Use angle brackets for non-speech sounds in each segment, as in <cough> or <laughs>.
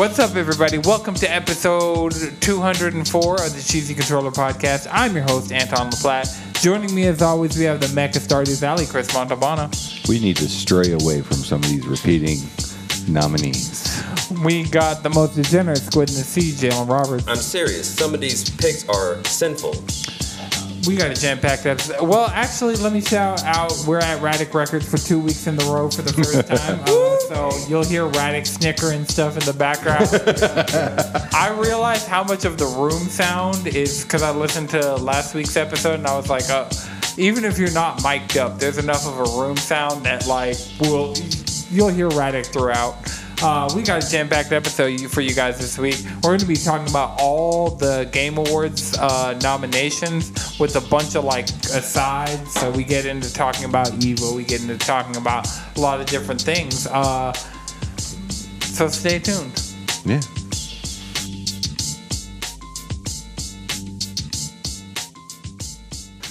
What's up, everybody? Welcome to episode 204 of the Cheesy Controller Podcast. I'm your host, Anton LaPlatte. Joining me, as always, we have the Mecca Stardew Valley, Chris Montalbano. We need to stray away from some of these repeating nominees. We got the most degenerate squid in the sea, Jalen Roberts. I'm serious. Some of these picks are sinful. We got a jam packed episode. Well, actually, let me shout out we're at Radic Records for two weeks in a row for the first <laughs> time. Uh, so you'll hear Radic snicker and stuff in the background. <laughs> I realized how much of the room sound is because I listened to last week's episode and I was like, uh, even if you're not mic'd up, there's enough of a room sound that like will you'll hear Radic throughout. Uh, we got a jam-packed episode for you guys this week. We're going to be talking about all the Game Awards uh, nominations with a bunch of like asides. So we get into talking about Evo. We get into talking about a lot of different things. Uh, so stay tuned. Yeah.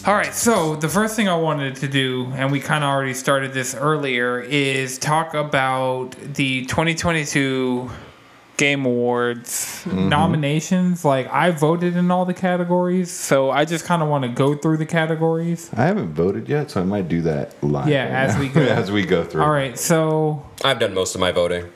All right, so the first thing I wanted to do, and we kind of already started this earlier, is talk about the 2022 Game Awards mm-hmm. nominations. Like, I voted in all the categories, so I just kind of want to go through the categories. I haven't voted yet, so I might do that live. Yeah, right as now. we go. <laughs> as we go through. All right, so I've done most of my voting.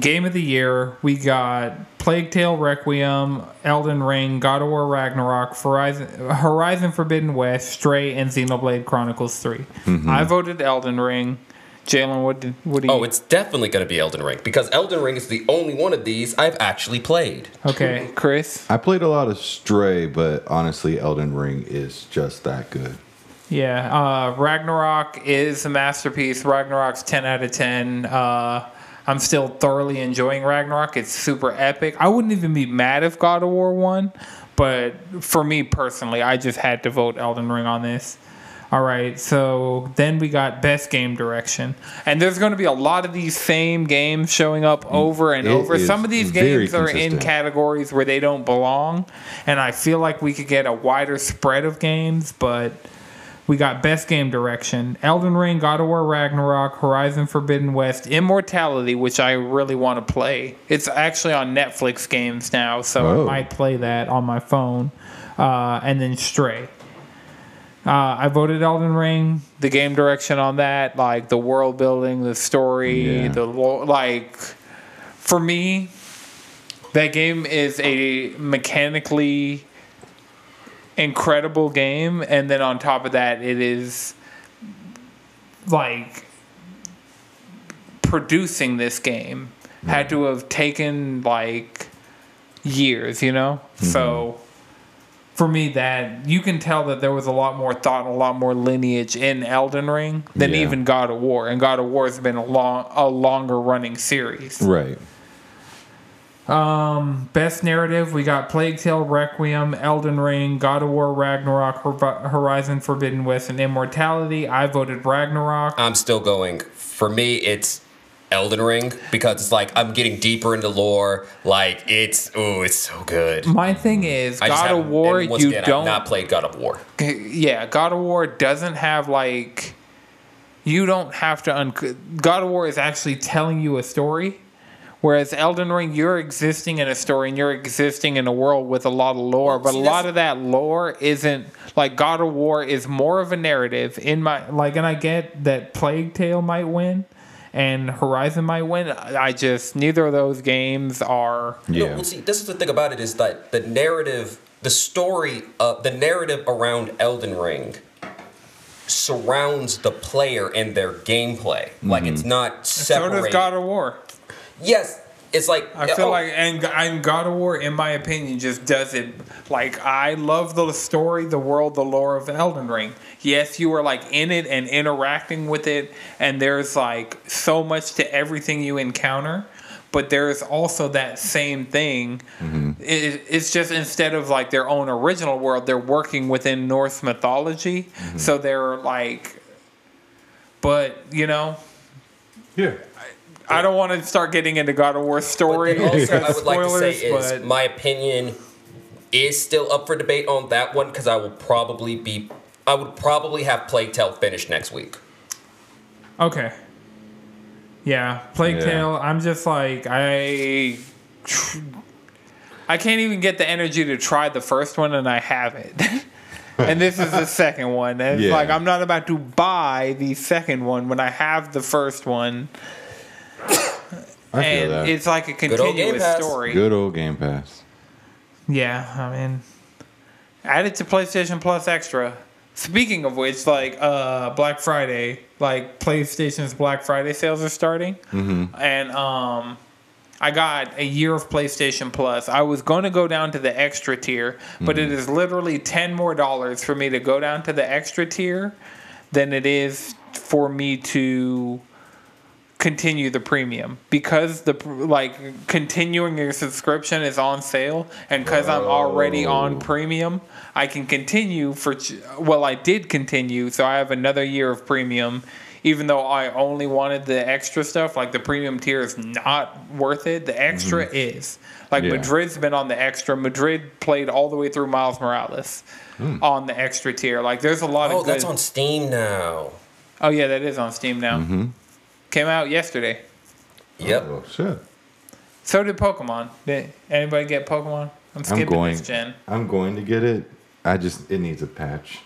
Game of the Year, we got Plague Tale Requiem, Elden Ring, God of War Ragnarok, Horizon, Horizon Forbidden West, Stray, and Xenoblade Chronicles 3. I voted Elden Ring. Jalen, what did what do you? Oh, it's definitely going to be Elden Ring because Elden Ring is the only one of these I've actually played. okay, Chris. I played a lot of Stray, but honestly, Elden Ring is just that good. Yeah, uh, Ragnarok is a masterpiece. Ragnarok's 10 out of 10. Uh, I'm still thoroughly enjoying Ragnarok. It's super epic. I wouldn't even be mad if God of War won, but for me personally, I just had to vote Elden Ring on this. All right, so then we got best game direction, and there's going to be a lot of these same games showing up over and It over. Some of these games are in categories where they don't belong, and I feel like we could get a wider spread of games, but we got best game direction: Elden Ring, God of War Ragnarok, Horizon Forbidden West, Immortality, which I really want to play. It's actually on Netflix games now, so I Oh. might play that on my phone, uh, and then Stray. Uh, I voted Elden Ring. The game direction on that, like the world building, the story, Yeah. the lo- like, for me, that game is a mechanically incredible game, and then on top of that, it is like producing this game had to have taken like years, you know. Mm-hmm. So for me, that you can tell that there was a lot more thought and a lot more lineage in Elden Ring than Yeah. even God of War, and God of War has been a long, a longer running series. Right. Um, best narrative, we got Plague Tale Requiem, Elden Ring, God of War Ragnarok, Hor- Horizon Forbidden West, and Immortality. I voted Ragnarok. I'm still going. For me, it's Elden Ring because it's like I'm getting deeper into lore. Like it's oh, it's so good. My thing is, I God of War, you again, don't. I've not played God of War. yeah, God of War doesn't have like. You don't have to. Un- God of War is actually telling you a story. Whereas Elden Ring, you're existing in a story and you're existing in a world with a lot of lore, but see, a lot of that lore isn't like God of War is more of a narrative in my like, and I get that Plague Tale might win and Horizon might win. I just neither of those games are. No, Yeah. well, see, this is the thing about it is that the narrative, the story, uh, the narrative around Elden Ring surrounds the player and their gameplay. Like it's not separate. So does God of War. Yes, it's like I feel oh, like and, and God of War, in my opinion, just does it. Like I love the story, the world, the lore of Elden Ring. Yes, you are like in it and interacting with it, and there's like so much to everything you encounter. But there's also that same thing. Mm-hmm. It, it's just instead of like their own original world, they're working within Norse mythology. Mm-hmm. So they're like, but you know, Yeah. I don't want to start getting into God of War story. But also, I because would like to say spoilers, is but- my opinion is still up for debate on that one because I will probably be I would probably have Plague Tale finished next week. Okay. Yeah, Plague Yeah. Tale. I'm just like I. I can't even get the energy to try the first one, and I have it. <laughs> and this is the second one. And it's Yeah. like I'm not about to buy the second one when I have the first one, I feel and that. it's like a old Game continuous Pass. story. Good old Game Pass. Yeah, I mean, add it to PlayStation Plus Extra. Speaking of which, like uh, Black Friday, like PlayStation's Black Friday sales are starting, and um, I got a year of PlayStation Plus. I was going to go down to the extra tier, but it is literally ten more dollars for me to go down to the extra tier than it is for me to continue the premium. Because the like continuing your subscription is on sale and because i'm already on premium i can continue for well i did continue so i have another year of premium. Even though i only wanted the extra stuff like the premium tier is not worth it. The extra mm-hmm. is. Like Yeah. madrid's been on the extra. Madrid played all the way through miles morales hmm. on the extra tier. Like there's a lot Oh, of good that's on Steam now. oh yeah that is on steam now mm-hmm. Came out yesterday Yep. Oh shit. So did Pokemon. Did anybody get Pokemon? I'm I'm skipping going. this gen. I'm going to get it. I just it needs a patch.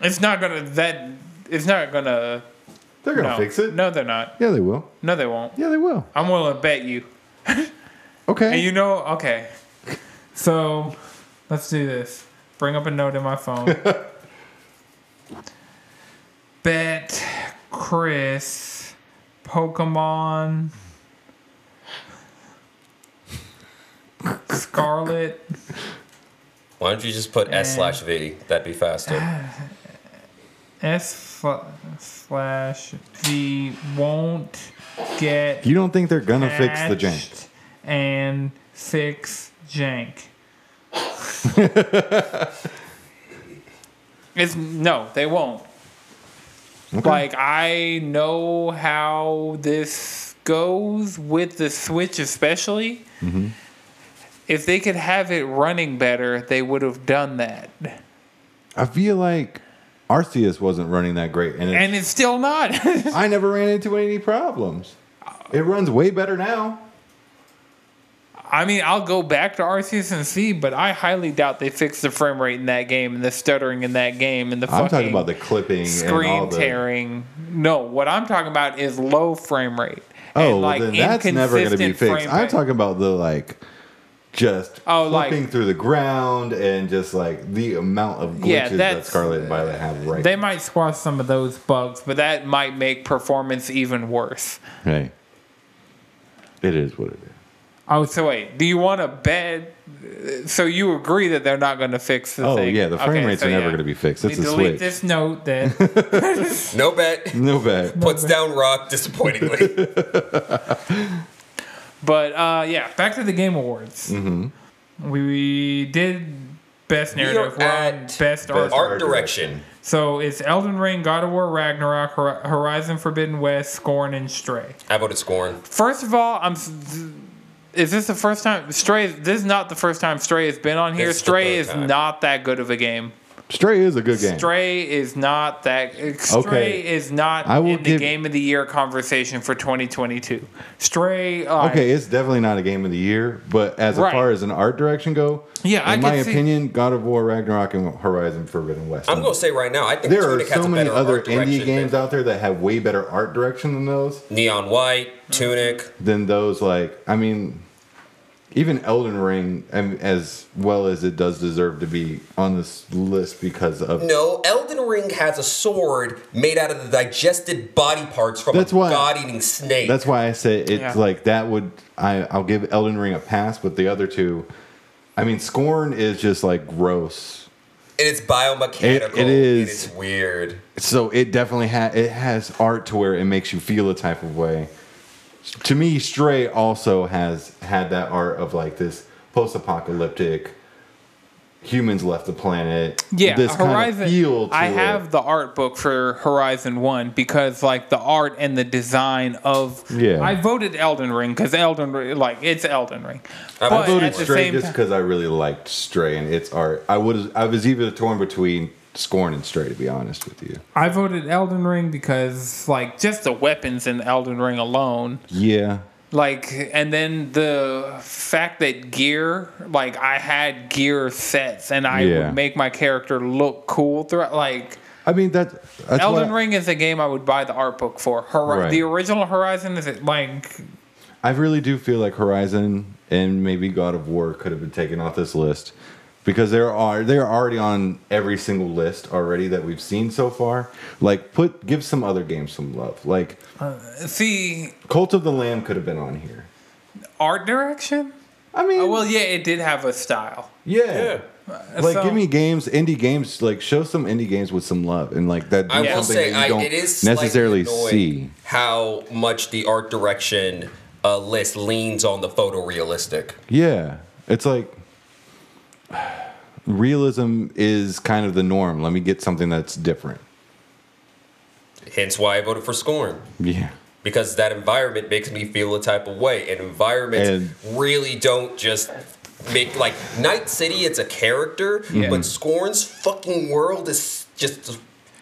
It's not gonna that. It's not gonna. They're gonna no. fix it. No, they're not. Yeah, they will. No, they won't. Yeah, they will. I'm willing to bet you. <laughs> Okay. And you know, okay. So let's do this. Bring up a note in my phone. <laughs> bet Chris Pokemon Scarlet Why don't you just put S slash V? That'd be faster. <sighs> S fl- slash V won't get you don't think they're gonna fix the jank? and fix jank. <laughs> it's no, they won't. Okay. Like I know how this goes with the Switch, especially. Mm-hmm. If they could have it running better, they would have done that. I feel like Arceus wasn't running that great, and, it, And it's still not. <laughs> I never ran into any problems. It runs way better now. I mean, I'll go back to Arceus and see, but I highly doubt they fixed the frame rate in that game and the stuttering in that game and the I'm talking about the clipping and all screen the. tearing. No, what I'm talking about is low frame rate. Oh, well, like, then that's never going to be fixed. I'm talking about the like, just Oh, like- through the ground and just like the amount of glitches Yeah, that Scarlet and Violet have right. They might squash some of those bugs, but that might make performance even worse. hey, it is what it is. Oh, so wait, do you want to bet? So you agree that they're not going to fix the thing? Oh thing? yeah, the frame Okay, rates so are never yeah. going to be fixed. We It's a delete switch. this note then. <laughs> No bet. No bet. Puts down rock disappointingly. <laughs> But uh, yeah, back to the Game Awards. Mm-hmm. We did best We narrative, are we're on at best art. Best Art direction. So it's Elden Ring, God of War, Ragnarok, Hor- Horizon Forbidden West, Scorn, and Stray. I voted Scorn. First of all, I'm. s- Is this the first time Stray? This is not the first time Stray has been on here. This is the Stray third is time. not that good of a game. Stray is a good game. Stray is not that. Stray Okay. is not I will in the give- game of the year conversation for 2022. Stray. uh, Okay, it's definitely not a game of the year, but as Right. far as an art direction go, Yeah, I in can my see- opinion, God of War, Ragnarok, and Horizon Forbidden West. I'm gonna say right now, I think there are Tunic has so a many better other art direction indie games than out there that have way better art direction than those. Neon White, Tunic. Than those, like I mean, even Elden Ring, um, as well as it does deserve to be on this list because of No, Elden Ring has a sword made out of the digested body parts from That's a why- god-eating snake. That's why I say it's Yeah. like that would I I'll give Elden Ring a pass, but the other two, I mean, Scorn is just like gross. and it's biomechanical. It- it is. And it's weird. So it definitely ha- it has art to where it makes you feel a type of way. To me, Stray also has had that art of like this post-apocalyptic. Humans left the planet. Yeah, this kind of Horizon. feel to I it. have the art book for Horizon One because, like, the art and the design of. Yeah. I voted Elden Ring because Elden Ring, like, it's Elden Ring. I But voted Stray just because I really liked Stray and its art. I would I was even torn between Scorn and Stray to be honest with you. I voted Elden Ring because, like, just the weapons in Elden Ring alone. Yeah. Like, and then the fact that gear, like, I had gear sets and I Yeah. would make my character look cool throughout. Like, I mean that. Elden Ring is a game I would buy the art book for. Hor- Right. The original Horizon is like, I really do feel like Horizon and maybe God of War could have been taken off this list because there are they're already on every single list already that we've seen so far. Like put give some other games some love. Like see, Cult of the Lamb could have been on here. art direction. I mean, Oh, well, yeah, it did have a style. yeah. Like So- give me games, indie games. Like show some indie games with some love, and like that. I will say that you I, don't it is necessarily see. how much the art direction uh, list leans on the photorealistic. Yeah, it's like realism is kind of the norm. Let me get something that's different. Hence why I voted for Scorn. Yeah. Because that environment makes me feel a type of way. And environments And- really don't just make like Night City, it's a character, Yeah. but Scorn's fucking world is just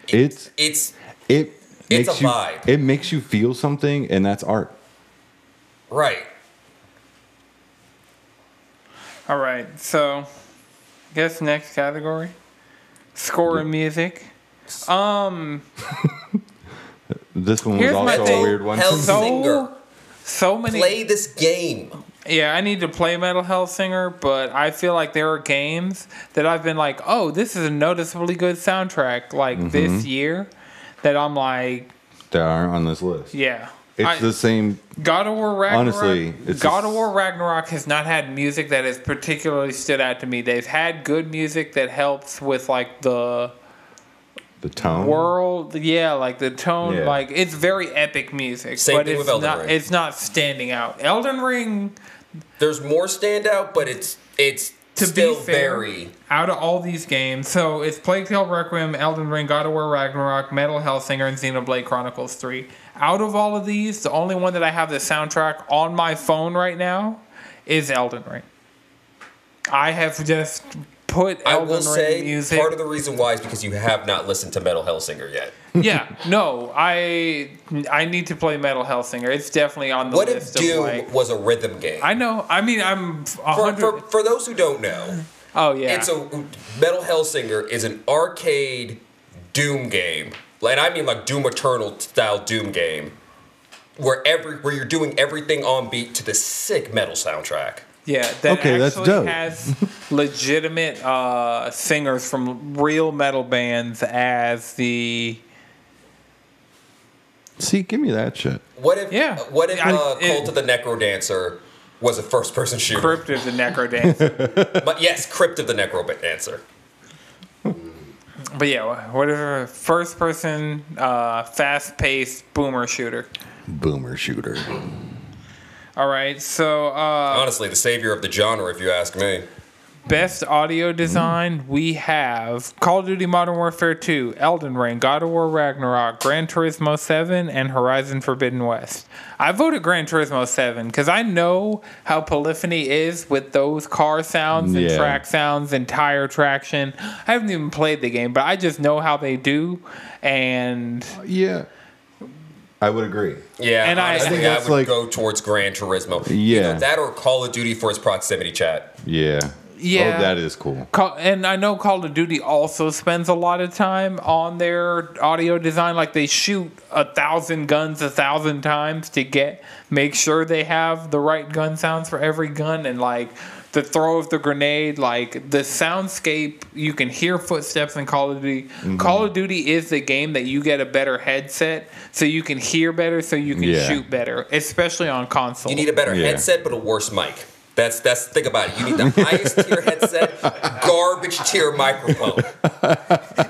It's it's it It's makes a you vibe. it makes you feel something, and that's art. right. All right, so guess next category, score and music. Um, This one was Here's my also a thing. weird one. Hell- so so many. Play this game. Yeah, I need to play Metal Hellsinger, but I feel like there are games that I've been like, oh, this is a noticeably good soundtrack like Mm-hmm. this year, that I'm like, that aren't on this list. yeah. It's I- the same. God of War Ragnarok. Honestly, it's God of War Ragnarok has not had music that has particularly stood out to me. They've had good music that helps with like the The tone. world, yeah, like the tone, Yeah. like it's very epic music, Same but thing it's with Elden not. Ring. It's not standing out. Elden Ring, There's more standout, but it's it's to still be fair, very out of all these games, so it's Plague Tale Requiem, Elden Ring, God of War Ragnarok, Metal Hellsinger, and Xenoblade Chronicles 3. Out of all of these, the only one that I have the soundtrack on my phone right now is Elden Ring. I have just put I Elden will Ring say music. part of the reason why is because you have not listened to Metal Hellsinger yet. <laughs> yeah, no, I I need to play Metal Hellsinger. It's definitely on the list. What if Doom like. was a rhythm game? I know. I mean, I'm for, for, for those who don't know, oh yeah. it's a Metal Hellsinger is an arcade Doom game, and I mean like Doom Eternal style Doom game, where every where you're doing everything on beat to the sick metal soundtrack. Yeah, that Okay, that's actually dope. has <laughs> legitimate uh, singers from real metal bands as the See, give me that shit. What if Yeah. what if I- uh, it- Cult of the Necro Dancer was a first person shooter? Crypt of the Necro Dancer. <laughs> But yes, Crypt of the Necro Dancer. <laughs> but yeah, what is whatever first person, uh, fast paced boomer shooter. Boomer shooter. All right, so uh, Honestly, the savior of the genre, if you ask me. Best audio design we have Call of Duty Modern Warfare 2, Elden Ring, God of War Ragnarok, Gran Turismo 7, and Horizon Forbidden West. I voted Gran Turismo 7 because I know how polyphony is with those car sounds and Yeah. track sounds and tire traction. I haven't even played the game, but I just know how they do. And Yeah. I would agree. Yeah, And I- I honestly, think I, would like- go towards Gran Turismo. Yeah. Either that or Call of Duty for its proximity chat. Yeah. Yeah. Oh, that is cool. Call, and I know Call of Duty also spends a lot of time on their audio design. Like they shoot a thousand guns a thousand times to get make sure they have the right gun sounds for every gun, and like the throw of the grenade, like the soundscape. You can hear footsteps in Call of Duty. Mm-hmm. Call of Duty is the game that you get a better headset, so you can hear better, so you can Yeah. shoot better, especially on console. You need a better Yeah. headset, but a worse mic. That's that's think about it. You need the <laughs> highest tier headset, garbage tier microphone.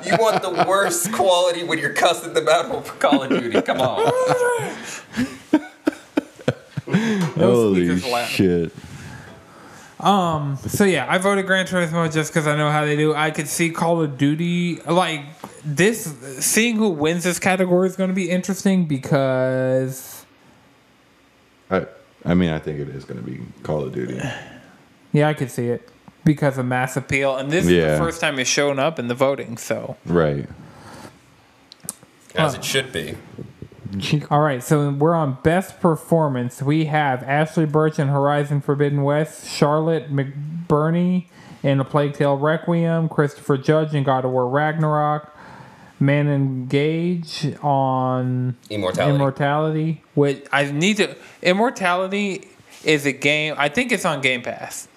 You want the worst quality when you're cussing them out over Call of Duty. Come on. Holy shit. Um so yeah, I voted Gran Turismo just because I know how they do. I could see Call of Duty like this. Seeing who wins this category is going to be interesting because I, I mean, I think it is going to be Call of Duty. yeah, I could see it because of mass appeal, and this is the first time it's shown up in the voting. So Right. As it should be. <laughs> All right, so we're on best performance. We have Ashly Burch in Horizon Forbidden West, Charlotte McBurney in A Plague Tale Requiem, Christopher Judge in God of War Ragnarok, Manon Engage on Immortality. Immortality. Which I need to. Immortality is a game. I think it's on Game Pass.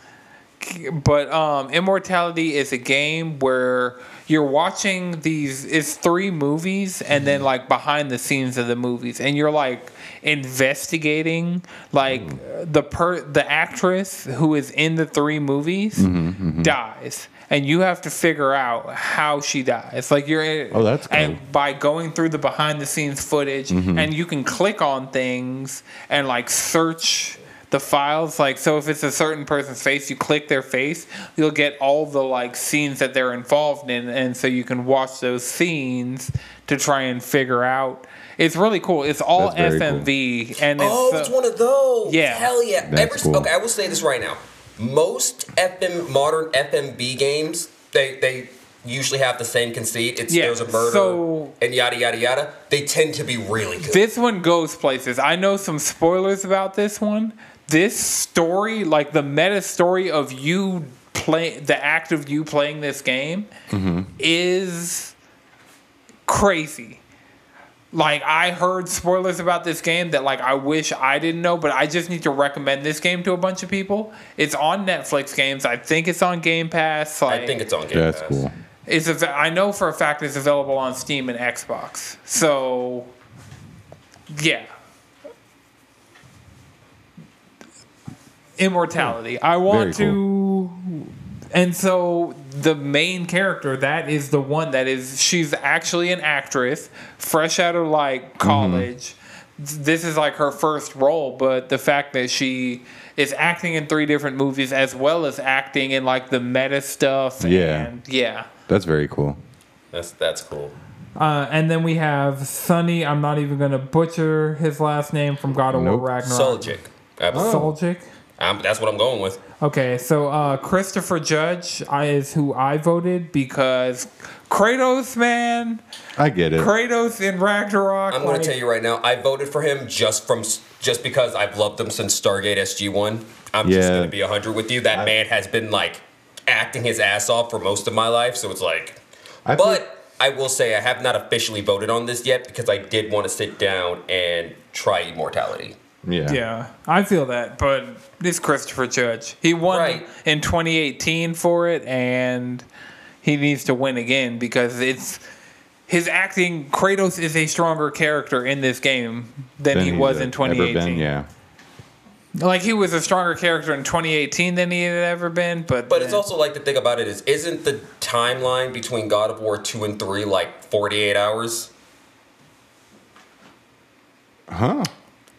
But um, Immortality is a game where you're watching these. It's three movies, and then mm-hmm. like behind the scenes of the movies, and you're like investigating like mm-hmm. the per the actress who is in the three movies mm-hmm, dies. And you have to figure out how she dies. It's like you're, Oh, that's and by going through the behind the scenes footage Mm-hmm. and you can click on things and like search the files like so if it's a certain person's face you click their face you'll get all the like scenes that they're involved in and so you can watch those scenes to try and figure out it's really cool it's all That's very cool. fmv and it's, Oh, uh, it's one of those. Yeah. Hell yeah. That's Every, cool. Okay, I will say this right now. Most FM modern FMV games, they they usually have the same conceit. It's Yeah, there's a murder so- and yada yada yada. They tend to be really good. This one goes places. I know some spoilers about this one. This story, like the meta story of you play the act of you playing this game mm-hmm. is crazy. Like I heard spoilers about this game that like I wish I didn't know, but I just need to recommend this game to a bunch of people. It's on Netflix games. I think it's on Game Pass. Like, I think it's on Game That's Pass. cool. it's av- I know for a fact it's available on Steam and Xbox. So, yeah. Immortality. I want Very to. And so the main character, that is the one that is, she's actually an actress, fresh out of like college. This is like her first role, but the fact that she is acting in three different movies as well as acting in like the meta stuff. Yeah. And yeah. That's very cool. That's that's cool. Uh, and then we have Sunny. I'm not even going to butcher his last name from God of Nope. War Ragnarok. Suljic. Absolutely. Suljic. Um, that's what I'm going with. Okay, so uh, Christopher Judge I- is who I voted because Kratos, man, I get it. Kratos in Ragnarok. I'm going like- to tell you right now. I voted for him just from just because I've loved him since Stargate SG One. I'm just going to be hundred with you. That man has been like acting his ass off for most of my life, so it's like. I But I will say I have not officially voted on this yet because I did want to sit down and try Immortality. Yeah. Yeah, I feel that, but it's Christopher Judge. He won Right. in 2018 for it, and he needs to win again because it's his acting. Kratos is a stronger character in this game than Than he was in 2018. been, yeah. Like he was a stronger character in 2018 than he had ever been, but But it's also like the thing about it is, isn't the timeline between God of War two and three like 48 hours? Huh?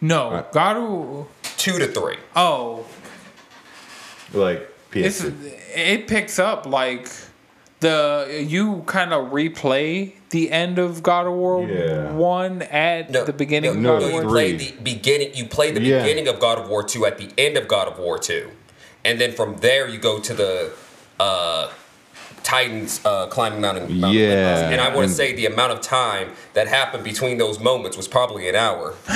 No God. of- Two to three. Oh, Like PS. it picks up like the you kind of replay the end of God of War Yeah. one at No, the beginning No, of God no, of you War. play three. the beginning. You play the Yeah. beginning of God of War two at the end of God of War two, and then from there you go to the uh, Titans uh, climbing Mountain. Mount Yeah, Olympus. and I want to say the amount of time that happened between those moments was probably an hour, <laughs>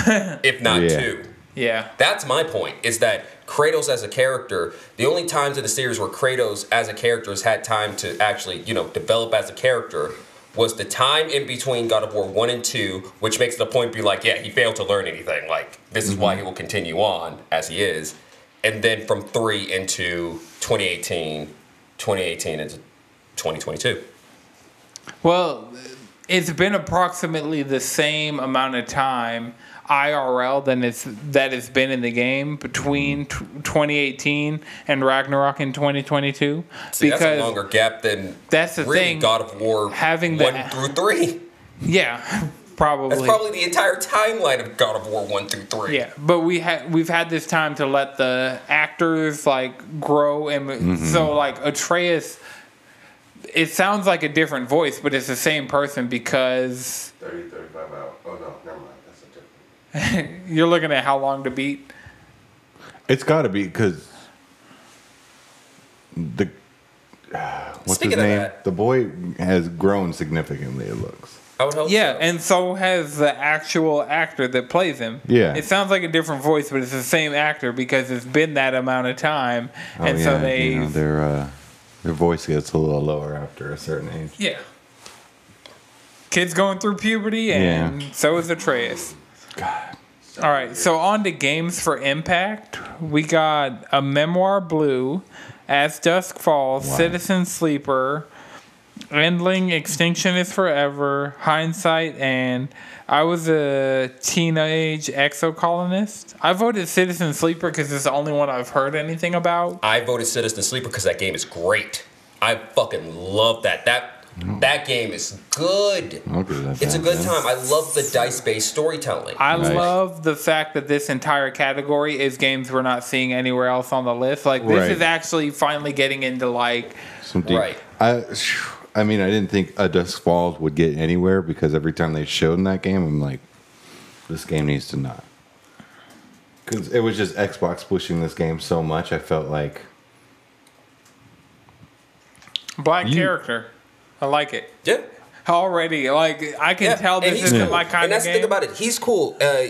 if not Yeah. two. Yeah, That's my point. Is that Kratos as a character? The only times in the series where Kratos as a character has had time to actually, you know, develop as a character was the time in between God of War one and two, which makes the point be like, yeah, he failed to learn anything. Like this is why he will continue on as he is, and then from three into 2018, 2018 into 2022. well, it's been approximately the same amount of time IRL than it's that it's been in the game between t- 2018 and Ragnarok in 2022 See, that's a longer gap than That's the really thing, God of War having the- one through three. yeah, <laughs> probably That's probably the entire timeline of God of War one through three. Yeah, but we had we've had this time to let the actors like grow and mm-hmm. so like Atreus. It sounds like a different voice, but it's the same person because 30, 35 hours. Oh, no, never mind. That's a different. <laughs> you're looking at how long to beat. It's got to be because the <sighs> what's Speaking his name? that- The boy has grown significantly. It looks. would hope Yeah, so. and so has the actual actor that plays him. Yeah. It sounds like a different voice, but it's the same actor because it's been that amount of time. Oh, and so they. you know, their uh, their voice gets a little lower after a certain age. yeah. Kids going through puberty, and Yeah. so is Atreus. God. All right, so on to games for impact. We got a Memoir Blue, As Dusk Falls, Wow. Citizen Sleeper, Endling, Extinction is Forever, Hindsight, and I was a teenage exocolonist. I voted Citizen Sleeper because it's the only one I've heard anything about. I voted Citizen Sleeper because that game is great. I fucking love that. That that game is good. That It's a good time. I love the dice-based storytelling. I Nice. love the fact that this entire category is games we're not seeing anywhere else on the list. Like this Right. is actually finally getting into like Some deep, Right. I, I mean, I didn't think A Dusk Falls would get anywhere because every time they showed in that game, I'm like, this game needs to not. Because it was just Xbox pushing this game so much, I felt like, black You- character. I like it. yeah. already. Like I can Yeah, tell this he's isn't cool. my kind and of that's the game. thing about it. He's cool. Uh,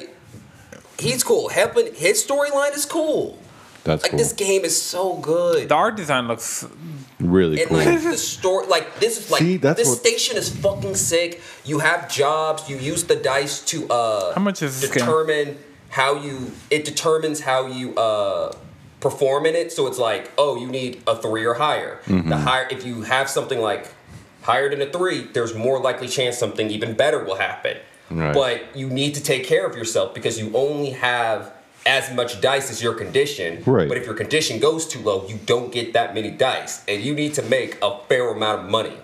he's cool. Helping his storyline is cool. that's Like cool. this game is so good. the art design looks. Really And cool. like the story, like this is like See, that's this what- station is fucking sick. You have jobs. You use the dice to uh How much is this game? determine how you. It determines how you uh perform in it. So it's like, oh, you need a three or higher. Mm-hmm. The higher, if you have something like higher than a three, there's more likely chance something even better will happen. Right. But you need to take care of yourself because you only have as much dice as your condition. Right. But if your condition goes too low, you don't get that many dice. And you need to make a fair amount of money.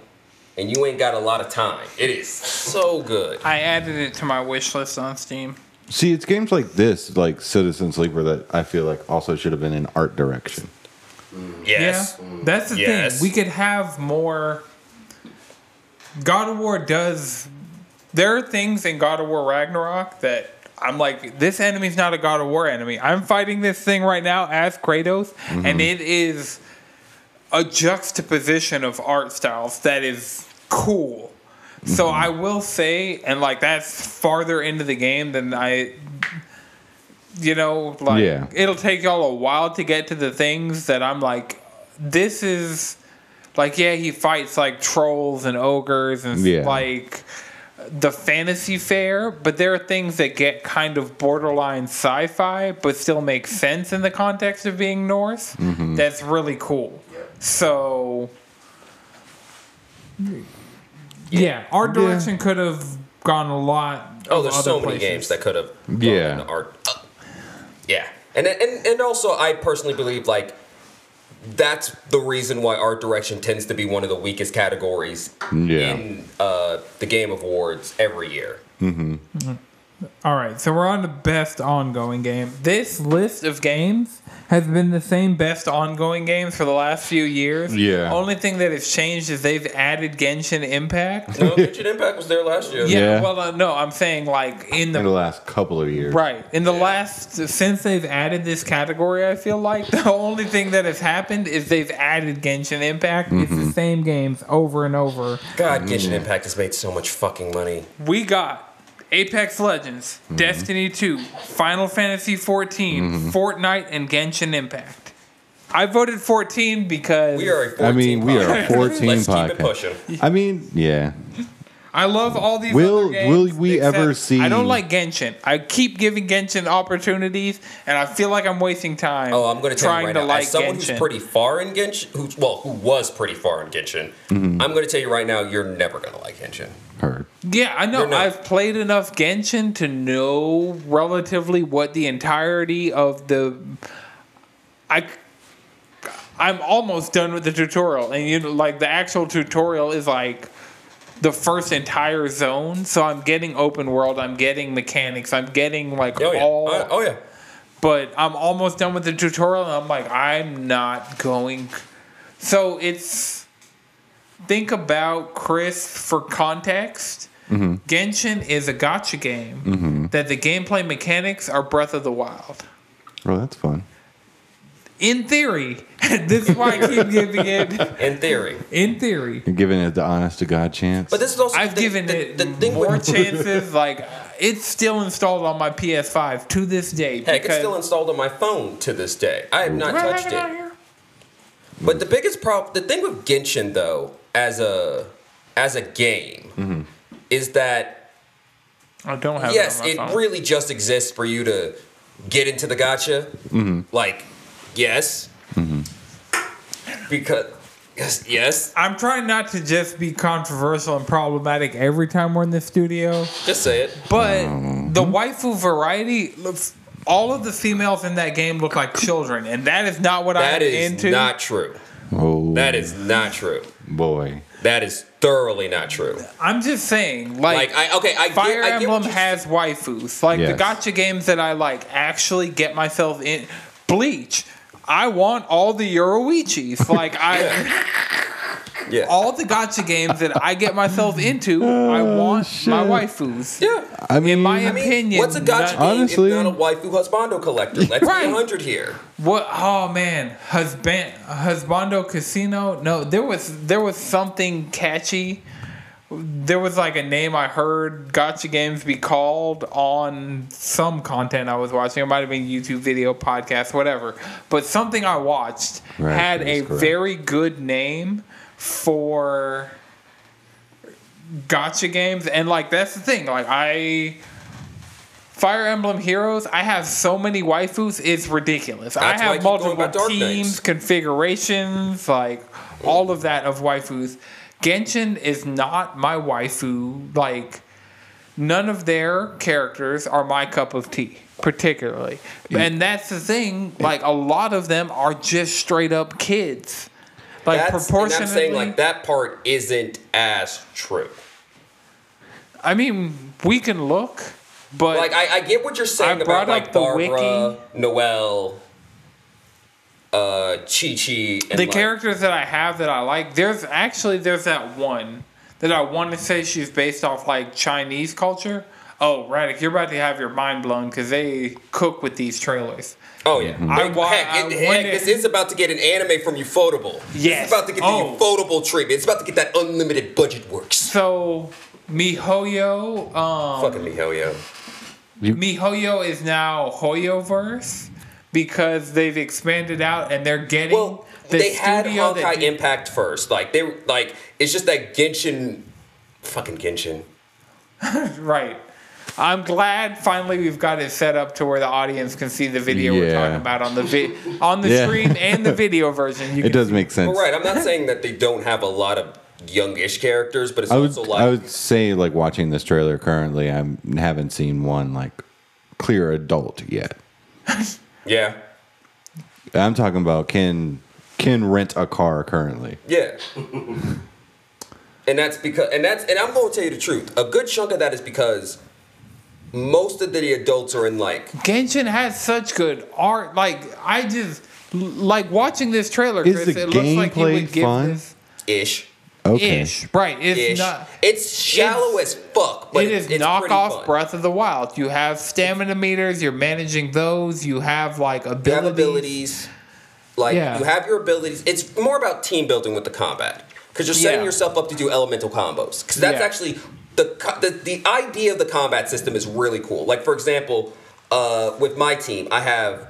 And you ain't got a lot of time. It is so good. I added it to my wish list on Steam. See, it's games like this, like Citizen Sleeper, that I feel like also should have been in art direction. Yes. Yeah, that's the Yes. thing. We could have more. God of War does. There are things in God of War Ragnarok that I'm like, this enemy's not a God of War enemy. I'm fighting this thing right now as Kratos, and mm-hmm. it is a juxtaposition of art styles that is cool. So mm-hmm. I will say, and like that's farther into the game than I you know, like Yeah. it'll take y'all a while to get to the things that I'm like, this is like, yeah, he fights like trolls and ogres and Yeah. like the fantasy fair, but there are things that get kind of borderline sci-fi, but still make sense in the context of being Norse. Mm-hmm. That's really cool. So, yeah, art Yeah. direction could have gone a lot. Oh, there's other so many places. games that could have gone Yeah. into art. Uh, yeah. And, and and also I personally believe like that's the reason why art direction tends to be one of the weakest categories Yeah. in uh, the game of awards every year. All right, so we're on the best ongoing game. This list of games has been the same best ongoing games for the last few years. Yeah. Only thing that has changed is they've added Genshin Impact. No, Genshin Impact was there last year. yeah, Yeah. well, uh, no, I'm saying like in In the the last couple of years. right in the last since they've added this category. I feel like <laughs> the only thing that has happened is they've added Genshin Impact. It's Mm-hmm. the same games over and over. God, Genshin Impact has made so much fucking money. We got Apex Legends, Mm-hmm. Destiny 2, Final Fantasy 14, Mm-hmm. Fortnite, and Genshin Impact. I voted 14 because We are a 14 I mean, we are a podcast. 14 <laughs> Let's keep it pushing. I mean, yeah. I love all these. Will- other games will we ever see- I don't like Genshin. I keep giving Genshin opportunities, and I feel like I'm wasting time. Oh, I'm going to tell trying you right to now. like As someone Genshin. who's pretty far in Genshin, who's well, who was pretty far in Genshin, Mm-hmm. I'm going to tell you right now, you're never going to like Genshin. Heard. Yeah, I know. I've played enough Genshin to know relatively what the entirety of the. I. I'm almost done with the tutorial, and you know, like the actual tutorial is like the first entire zone. So I'm getting open world. I'm getting mechanics. I'm getting like Oh yeah. all. oh, oh, yeah. but I'm almost done with the tutorial and I'm like, I'm not going. So it's. Think about Chris for context. Mm-hmm. Genshin is a gacha game mm-hmm. that the gameplay mechanics are Breath of the Wild. Well, that's fun. in theory, <laughs> this is why I keep <laughs> giving it. In theory. In theory, You're giving it the honest to God chance. But this is also I've the, given the, it the thing more with, chances. <laughs> Like it's still installed on my PS5 to this day. Heck, it's still installed on my phone to this day. I have not Do I have touched it it. here? But the biggest problem, the thing with Genshin though, as a as a game, Mm-hmm. is that I don't have yes, it. On my phone. really just exists for you to get into the gacha. Mm-hmm. Like, yes, because yes, yes. I'm trying not to just be controversial and problematic every time we're in the studio, Just say it. but Mm-hmm. the waifu variety looks. All of the females in that game look like children, and that is not what That I'm is into. not true. oh, That is not true. Boy. That is thoroughly not true. I'm just saying, like, Like, I okay, I Fire get, I get Emblem you- has waifus. Like the gacha games that I like actually get myself in. Bleach. I want all the Yoruichis. Like I, <laughs> yeah. all the gacha games that I get myself into, I oh, want my waifus. yeah. I mean, In my I mean, opinion, what's a gacha not- game honestly- if not a waifu husbando collector? Let's Right. be 100 here. What? Oh man, husband, husbando casino. No, there was there was something catchy. There was like a name I heard gacha games be called on some content I was watching. It might have been YouTube video, podcast, whatever. But something I watched Right, had a correct. very good name for gacha games, and like that's the thing. Like I. Fire Emblem Heroes, I have so many waifus, it's ridiculous. That's I have multiple teams, configurations, like all of that of waifus. Genshin is not my waifu. Like, none of their characters are my cup of tea, particularly. And that's the thing. Like, a lot of them are just straight up kids. Like, That's, and proportionately. I'm saying like that part isn't as true. I mean, we can look, but Like I, I get what you're saying I brought about like up the Barbara, wiki. Noelle, uh, Qiqi, the like, characters that I have that I like, there's actually there's that one that I want to say she's based off like Chinese culture. Oh, Radic, you're about to have your mind blown because they cook with these trailers. Oh yeah. I Heck, wa- heck, I it- heck, this is about to get an anime from Ufotable. Yes. It's about to get Oh. the Ufotable treatment. It's about to get that unlimited budget works. So Mihoyo, um, Fucking me, hell yeah. Mihoyo is now Hoyoverse because they've expanded out and they're getting Well, the they had studio that Honkai Impact first. Like they like it's just that Genshin, fucking Genshin. <laughs> Right. I'm glad finally we've got it set up to where the audience can see the video we're talking about on the vi- on the Yeah. screen and the video version. You It can does make sense. But right, I'm not saying that they don't have a lot of youngish characters, but it's I would, also like I would say, like watching this trailer currently, I haven't seen one like clear adult yet. <laughs> yeah, I'm talking about can can rent a car currently. yeah. and that's because, and that's, and I'm going to tell you the truth. A good chunk of that is because most of the adults are in like Genshin has such good art. Like I just like watching this trailer. Is Chris, the it looks like you gameplay would give fun? this ish. Okay. ish. Right. It's Ish. not. it's shallow as fuck, but it's, is it's knockoff fun. Breath of the Wild. You have stamina meters. You're managing those. You have like You abilities. have abilities. Like Yeah. you have your abilities. It's more about team building with the combat because you're setting Yeah. yourself up to do elemental combos. Because that's Yeah. actually the, the the idea of the combat system is really cool. Like for example, uh, with my team, I have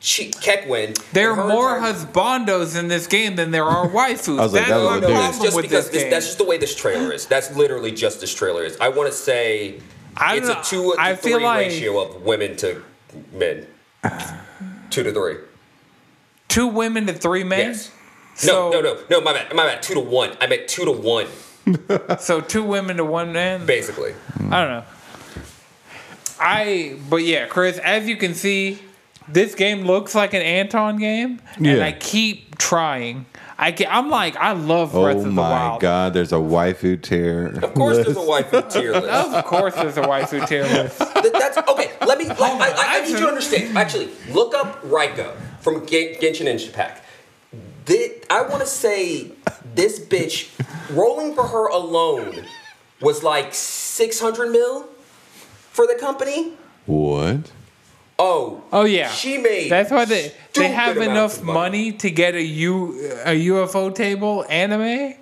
Chi- Keqing. There and are more entire- husbandos in this game than there are waifus. <laughs> I was like, That's that was my a No, dude. it's problem just with because this this, game. that's just the way this trailer is. That's literally just this trailer is. I want to say I it's a two to I three feel like- ratio of women to men. <sighs> two to three. Two women to three men. Yes. So, no, no, no, no. My bad. My bad. Two to one. I meant two to one, <laughs> So two women to one man. basically. I don't know. I but yeah, Chris. As you can see, this game looks like an Anton game, and I keep trying. I can, I'm like, I love Breath Oh of the oh my god, there's a waifu tier. Of course, there's a waifu tier list. Of course, there's a waifu tier list. Th- That's okay. Let me. Let, oh I, I, I need you to understand. Actually, look up Raiko from Gen- Genshin Impact. Thi- I want to say this bitch rolling for her alone was like 600 mil for the company. What? Oh. Oh yeah. She made. That's why they they have enough of money. to get a U a UFO table anime.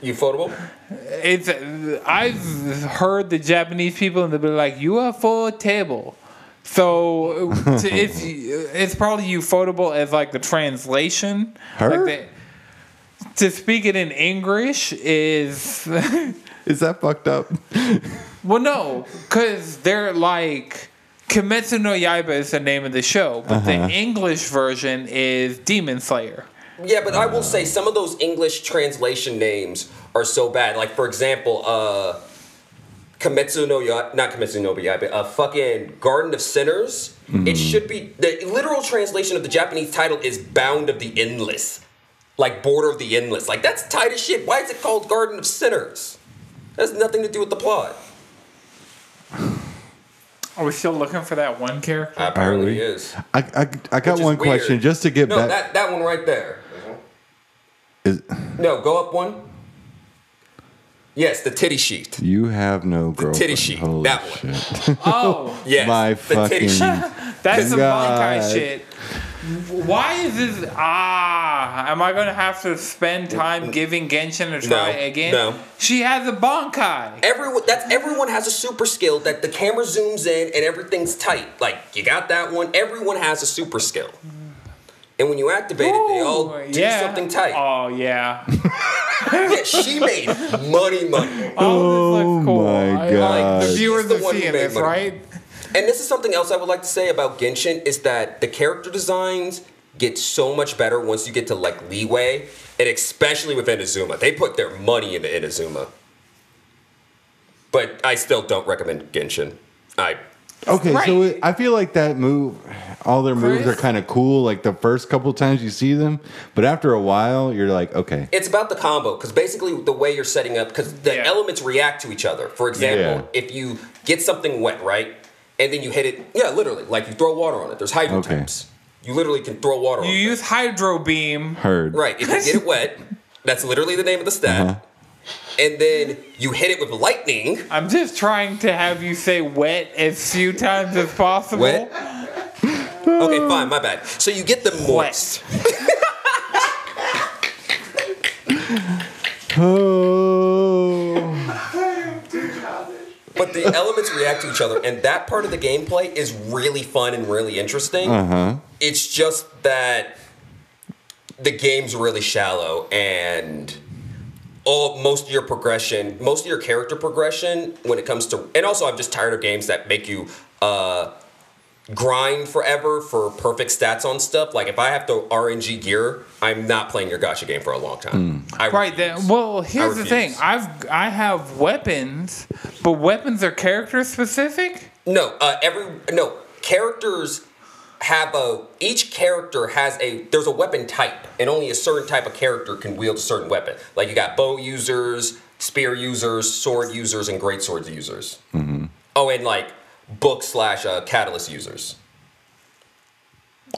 You photable? It's I've heard the Japanese people and they'll be like UFO table. So to, <laughs> it's it's probably ufotable as like the translation. Her? Like they- to speak it in English is <laughs> Is that fucked up? well no, because they're like Kimetsu no Yaiba is the name of the show, but Uh-huh. the English version is Demon Slayer. Yeah, but I will say some of those English translation names are so bad. Like for example, uh Kimetsu no Ya not Kimetsu no Yaiba, uh fucking Garden of Sinners. It should be the literal translation of the Japanese title is Bound of the Endless. Like Border of the Endless. Like that's tight as shit. Why is it called Garden of Sinners? That has nothing to do with the plot. Are we still looking for that one character? Apparently we? it is. I, I, I got one weird. question just to get No, back. that, that one right there. Is, No, go up one. Yes, the titty sheet. you have no girlfriend. titty sheet, Holy that one. shit. Oh, <laughs> Yes, My the titty fucking. sheet. <laughs> that's some God. Bankai shit. Why is this? Ah, am I gonna have to spend time giving Genshin a try No, again? no. She has a Bankai. Everyone that's everyone has a super skill that the camera zooms in and everything's tight. Like you got that one. Everyone has a super skill. And when you activate it, they all Ooh, do something tight. Oh yeah. <laughs> Yeah, she made money, money. Oh, this looks cool. my I- God. the She's viewers the are seeing made this, money. right? And this is something else I would like to say about Genshin is that the character designs get so much better once you get to like Liyue, and especially with Inazuma. They put their money into Inazuma. But I still don't recommend Genshin. I Okay, so it, I feel like that move, all their moves Chris? are kind of cool. Like the first couple times you see them, but after a while, you're like, okay, It's about the combo because basically the way you're setting up because the Yeah. elements react to each other. For example, if you get something wet, right, and then you hit it, yeah, literally, like you throw water on it. There's hydro Okay. types. You literally can throw water on You it. use Hydro Beam. heard. Right. If you get it wet, that's literally the name of the stat. Uh-huh. And then you hit it with lightning. I'm just trying to have you say wet as few times as possible. Wet? Okay, fine, my bad. So you get the moist. <laughs> Oh, But the elements react to each other, and that part of the gameplay is really fun and really interesting. uh-huh. It's just that the game's really shallow and all most of your progression, most of your character progression when it comes to and also I'm just tired of games that make you uh grind forever for perfect stats on stuff. Like if I have to RNG gear, I'm not playing your gacha game for a long time. I Right refuse. then, well, here's the thing. I've I have weapons, but weapons are character specific. No, uh, every no characters have a each character has a there's a weapon type, and only a certain type of character can wield a certain weapon. Like you got bow users, spear users, sword users, and great swords users. Oh, and like book slash uh, catalyst users.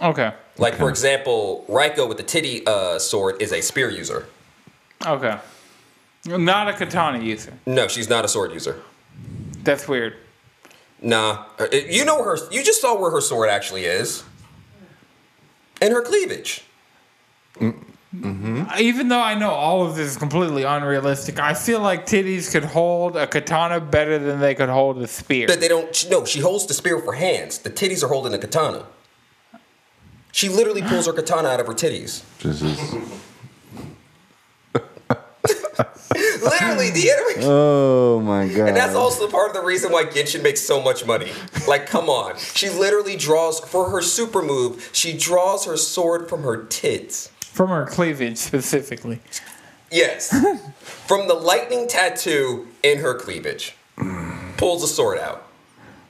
Okay. Like for example, Raiko with the titty uh, sword is a spear user. Okay. Not a katana user. No, she's not a sword user. That's weird. Nah, Uh, you know her. You just saw where her sword actually is, and her cleavage. Mm-hmm. Even though I know all of this is completely unrealistic, I feel like titties could hold a katana better than they could hold a spear. That they don't. No, she holds the spear with her hands. The titties are holding the katana. She literally pulls her katana out of her titties. This is, <laughs> Literally, the enemy. oh my god. And that's also part of the reason why Genshin makes so much money. Like, come on. She literally draws, for her super move, she draws her sword from her tits. From her cleavage specifically. Yes. <laughs> from the lightning tattoo in her cleavage. Pulls a sword out.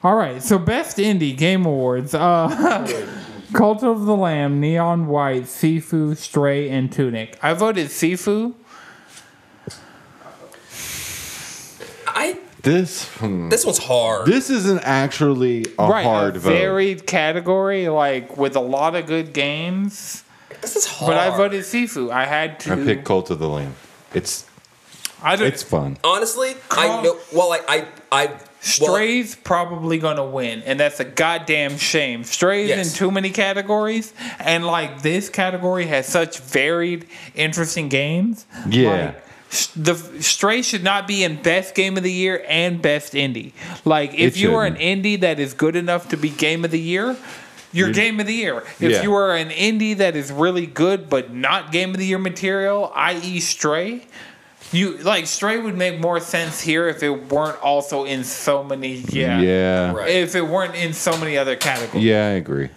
All right, so best indie game awards: uh, <laughs> Cult of the Lamb, Neon White, Sifu, Stray, and Tunic. I voted Sifu. I. this. hmm. This one's hard. This isn't actually a right, hard a vote. varied category, like with a lot of good games. This is hard. But I voted Sifu. I had to. I picked Cult of the Lamb. It's I don't. It's fun. Honestly, I know. Well, I, I, I well, Stray's probably gonna win, and that's a goddamn shame. Stray's Yes. in too many categories, and like this category has such varied, interesting games. Yeah. Like, the Stray should not be in best game of the year and best indie. Like if It you are an indie that is good enough to be game of the year, you're game of the year. If Yeah. you are an indie that is really good but not game of the year material, i.e. Stray, you like Stray would make more sense here if it weren't also in so many yeah. Yeah. Right. If it weren't in so many other categories. Yeah, I agree.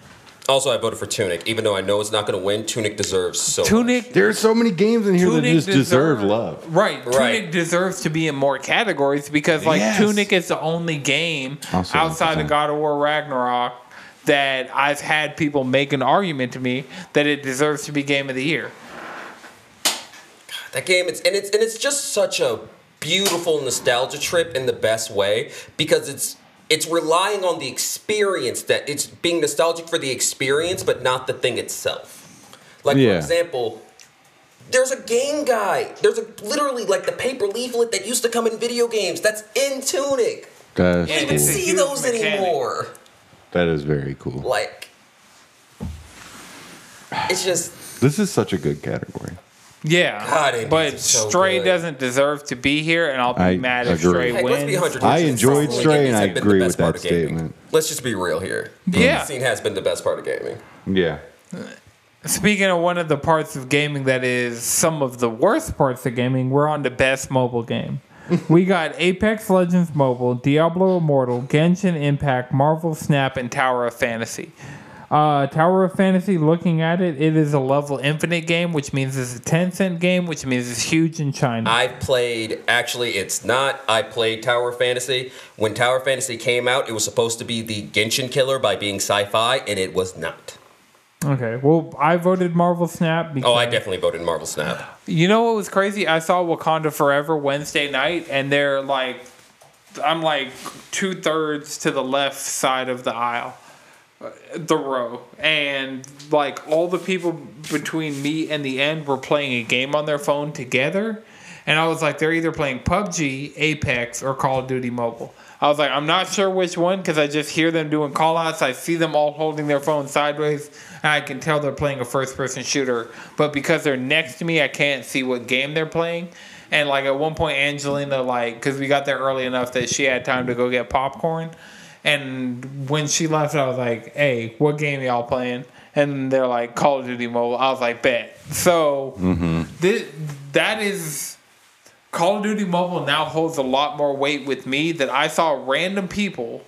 also I voted for Tunic, even though I know it's not going to win. Tunic deserves so. much. Tunic There's so many games in here that just deserve deserve- love. Right. Right. Tunic deserves to be in more categories because like Yes. Tunic is the only game Also, outside of God of War Ragnarok that I've had people make an argument to me that it deserves to be game of the year. That game, it's and it's and it's just such a beautiful nostalgia trip in the best way because it's it's relying on the experience that it's being nostalgic for the experience, but not the thing itself. Like for example, there's a game guy There's a literally like the paper leaflet that used to come in video games. That's in Tunic. That's You Yeah, don't even it's a cool. see those mechanic. anymore. That is very cool. Like, it's just This is such a good category. Yeah. God, Indies but so Stray good. doesn't deserve to be here and I'll be I mad if agree. Stray Heck, wins. I enjoyed. Stray, and I have been the agree with that statement. Let's just be real here. Yeah. The scene has been the best part of gaming. Yeah. Speaking of one of the parts of gaming that is some of the worst parts of gaming, we're on the best mobile game. We got Apex Legends Mobile, Diablo Immortal, Genshin Impact, Marvel Snap, and Tower of Fantasy. Uh, Tower of Fantasy, looking at it, it is a level infinite game, which means it's a Tencent game, which means it's huge in China. I've played, actually, it's not. I played Tower of Fantasy. When Tower of Fantasy came out, it was supposed to be the Genshin killer by being sci fi, and it was not. Okay, well, I voted Marvel Snap because Oh, I definitely voted Marvel Snap. You know what was crazy? I saw Wakanda Forever Wednesday night, and they're like, I'm like two thirds to the left side of the aisle, uh, the row, and like all the people between me and the end were playing a game on their phone together. And I was like, they're either playing PUBG, Apex, or Call of Duty Mobile. I was like, I'm not sure which one because I just hear them doing call outs. I see them all holding their phone sideways, and I can tell they're playing a first person shooter. But because they're next to me, I can't see what game they're playing. And like at one point, Angelina, like, because we got there early enough that she had time to go get popcorn. And when she left, I was like, hey, what game y'all playing? And they're like, Call of Duty Mobile. I was like, bet. So mm-hmm. thi- that is. Call of Duty Mobile now holds a lot more weight with me that I saw random people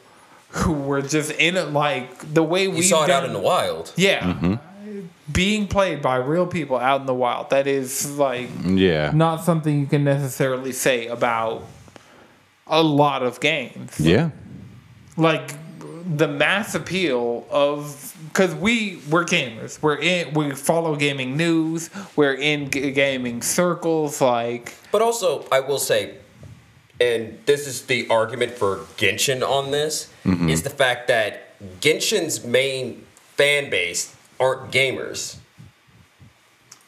who were just in it like the way we You saw it out in the wild. yeah mm-hmm. being played by real people out in the wild that is like Yeah. not something you can necessarily say about a lot of games Yeah. like the mass appeal of because we we're gamers. We're in we follow gaming news. We're in g- gaming circles like But also, I will say, and this is the argument for Genshin on this, mm-hmm. is the fact that Genshin's main fan base aren't gamers.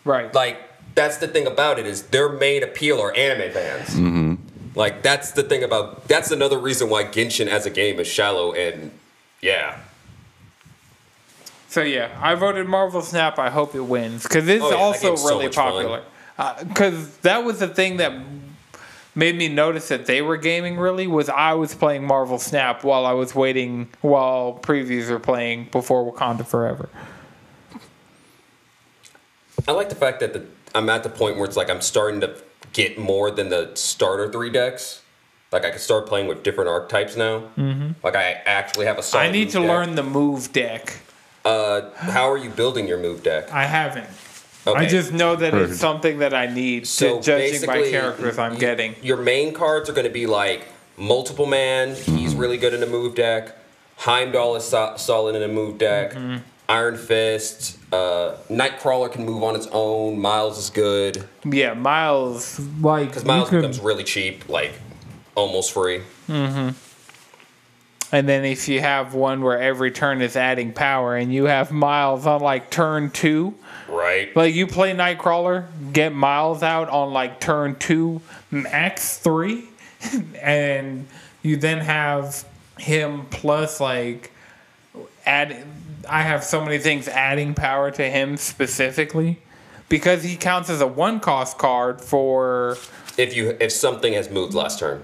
right. Like, that's the thing about it is their main appeal are anime fans. Mm-hmm. Like, that's the thing about, that's another reason why Genshin as a game is shallow and, yeah. So yeah, I voted Marvel Snap. I hope it wins because it's Oh, yeah, also game's so really popular. Uh, because that was the thing that made me notice that they were gaming really was I was playing Marvel Snap while I was waiting while previews were playing before Wakanda Forever. I like the fact that the, I'm at the point where it's like I'm starting to get more than the starter three decks. Like I can start playing with different archetypes now. Mm-hmm. Like I actually have a solid I need move to deck. learn the move deck. Uh, how are you building your move deck? I haven't. I just know that Heard. it's something that I need. So to, judging by basically, characters I'm y- getting. Your main cards are going to be like multiple man. He's really good in a move deck. Heimdall is so- solid in a move deck. Mm-hmm. Iron Fist. Uh, Nightcrawler can move on its own. Miles is good Yeah, Miles like because Miles could- becomes really cheap, like almost free. Mm-hmm. And then if you have one where every turn is adding power, and you have Miles on like turn two, Right. like you play Nightcrawler, get Miles out on like turn two, max three, <laughs> and you then have him plus like add. I have so many things adding power to him specifically because he counts as a one cost card for If you if something has moved last turn,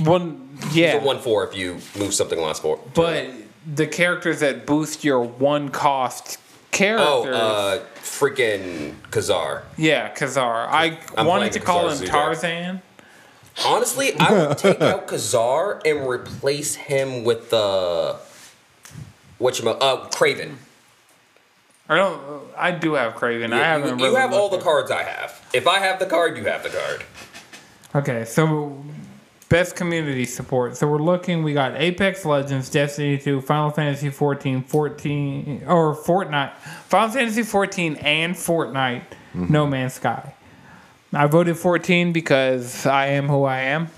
one. Yeah, a one four if you move something last four. but the characters that boost your one cost oh, characters. uh, freaking Ka-Zar. yeah, Ka-Zar. I I'm wanted playing to call Ka-Zar him. Tarzan. Honestly, I would take out Ka-Zar and replace him with the what you uh Kraven. I don't. I do have Kraven. I You- haven't. you, really have all the looked cards I have. If I have the card, you have the card. at- Okay, so best community support. So we're looking. We got Apex Legends, Destiny 2, Final Fantasy 14, 14 or Fortnite, Final Fantasy 14 and Fortnite. Mm-hmm. No Man's Sky. I voted 14 because I am who I am.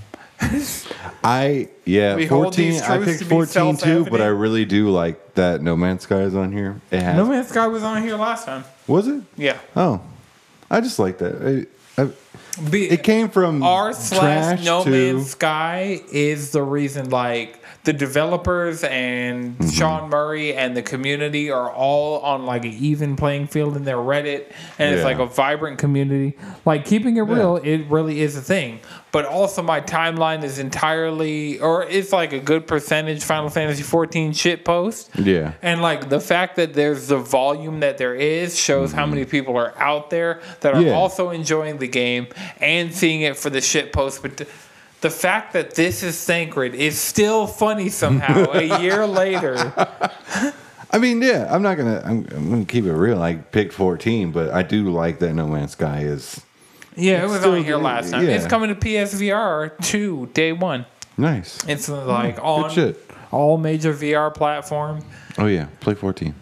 <laughs> I yeah, We fourteen. I picked to fourteen too, but I really do like that No Man's Sky is on here. It has No Man's Sky was on here last time. was it? Yeah. Oh, I just like that. Be, it came from R slash No to Man's Sky is the reason like the developers and Mm-hmm. Sean Murray and the community are all on like an even playing field in their Reddit and it's like a vibrant community. Like keeping it real, it really is a thing. But also my timeline is entirely or it's like a good percentage Final Fantasy 14 shit post. yeah. And like the fact that there's the volume that there is shows how many people are out there that are Mm-hmm. Yeah. also enjoying the game and seeing it for the shit post. But the, the fact that this is sacred is still funny somehow a <laughs> year later. I mean, yeah. I'm not gonna. I'm, I'm gonna keep it real. I picked fourteen, but I do like that No Man's Sky is Yeah, it was still on here last time. yeah. It's coming to PSVR 2 day one. nice. It's uh, like on shit. all major VR platform. Oh yeah, play fourteen.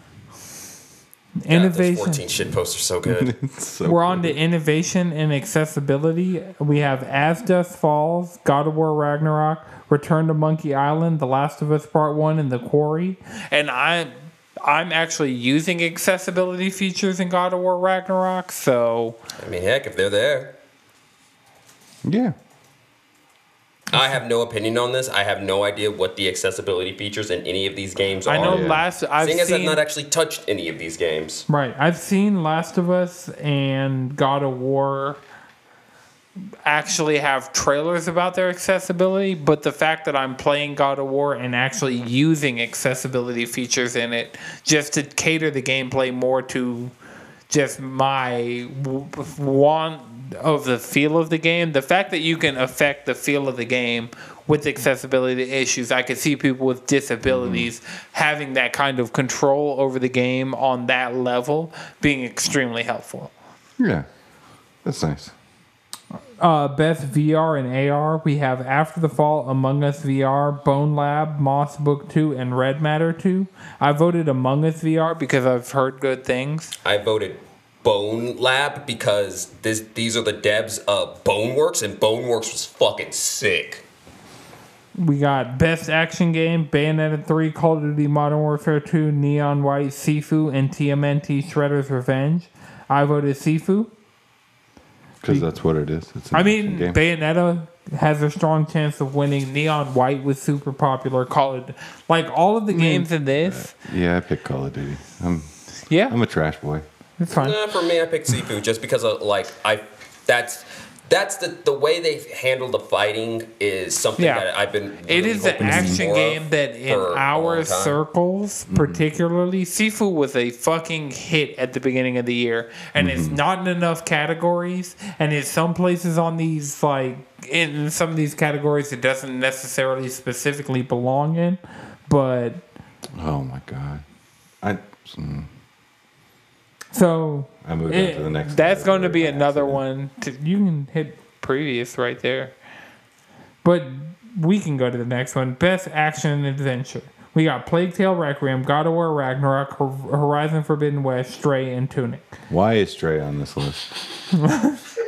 God, those Innovation. 14 shit posts are so good. <laughs> So We're on to innovation and accessibility. We have As Dusk Falls, God of War Ragnarok, Return to Monkey Island, The Last of Us Part One, and The Quarry. And I'm I'm actually using accessibility features in God of War Ragnarok, so I mean, heck, if they're there. yeah. I have no opinion on this. I have no idea what the accessibility features in any of these games are. I know yeah. last I've Seeing as I've not actually touched any of these games. right. I've seen Last of Us and God of War actually have trailers about their accessibility, but the fact that I'm playing God of War and actually using accessibility features in it just to cater the gameplay more to just my want of the feel of the game. The fact that you can affect the feel of the game with accessibility issues, I could see people with disabilities having that kind of control over the game on that level being extremely helpful. Yeah. That's nice. Uh, best VR and AR, we have After the Fall, Among Us VR, Bone Lab, Moss Book 2, and Red Matter 2. I voted Among Us VR because I've heard good things. I voted Bone Lab because this these are the devs of Boneworks, and Boneworks was fucking sick. We got Best Action Game, Bayonetta 3, Call of Duty Modern Warfare 2, Neon White, Sifu, and TMNT Shredder's Revenge. I voted Sifu. Because that's what it is. It's I mean, game. Bayonetta has a strong chance of winning. Neon White was super popular. Call it like all of the games in this. Uh, yeah, I picked Call of Duty. I'm Yeah, I'm a trash boy. it's fine. Nah, for me, I picked Sifu just because of like I. That's that's the the way they handle the fighting is something Yeah. that I've been. It really is an hoping to see action game that in our long time. circles, particularly, Sifu was a fucking hit at the beginning of the year, and it's not in enough categories, and in some places on these like in some of these categories, it doesn't necessarily specifically belong in, but Oh my god. I mm, so I moved on eh, to the next. that's going to be another accident. one. To, you can hit previous right there, but we can go to the next one. Best action and adventure. We got Plague Tale Requiem, God of War Ragnarok, Horizon Forbidden West, Stray, and Tunic. Why is Stray on this list?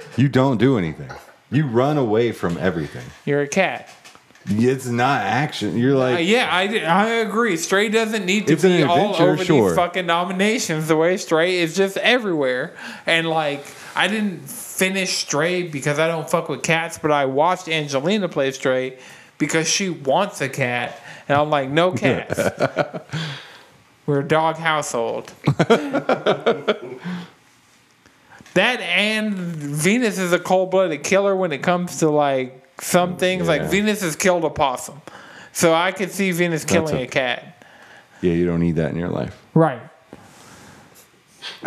<laughs> you don't do anything. You run away from everything. You're a cat. It's not action. You're Uh, like, yeah, I, I agree. Stray doesn't need to be all over sure. these fucking nominations. The way Stray is just everywhere, and like I didn't finish Stray because I don't fuck with cats, but I watched Angelina play Stray because she wants a cat, and I'm like, no cats. <laughs> We're a dog household. <laughs> that and Venus is a cold blooded killer when it comes to like some things. Like Venus has killed a possum. So I could see Venus killing a- a cat. yeah, you don't need that in your life. Right.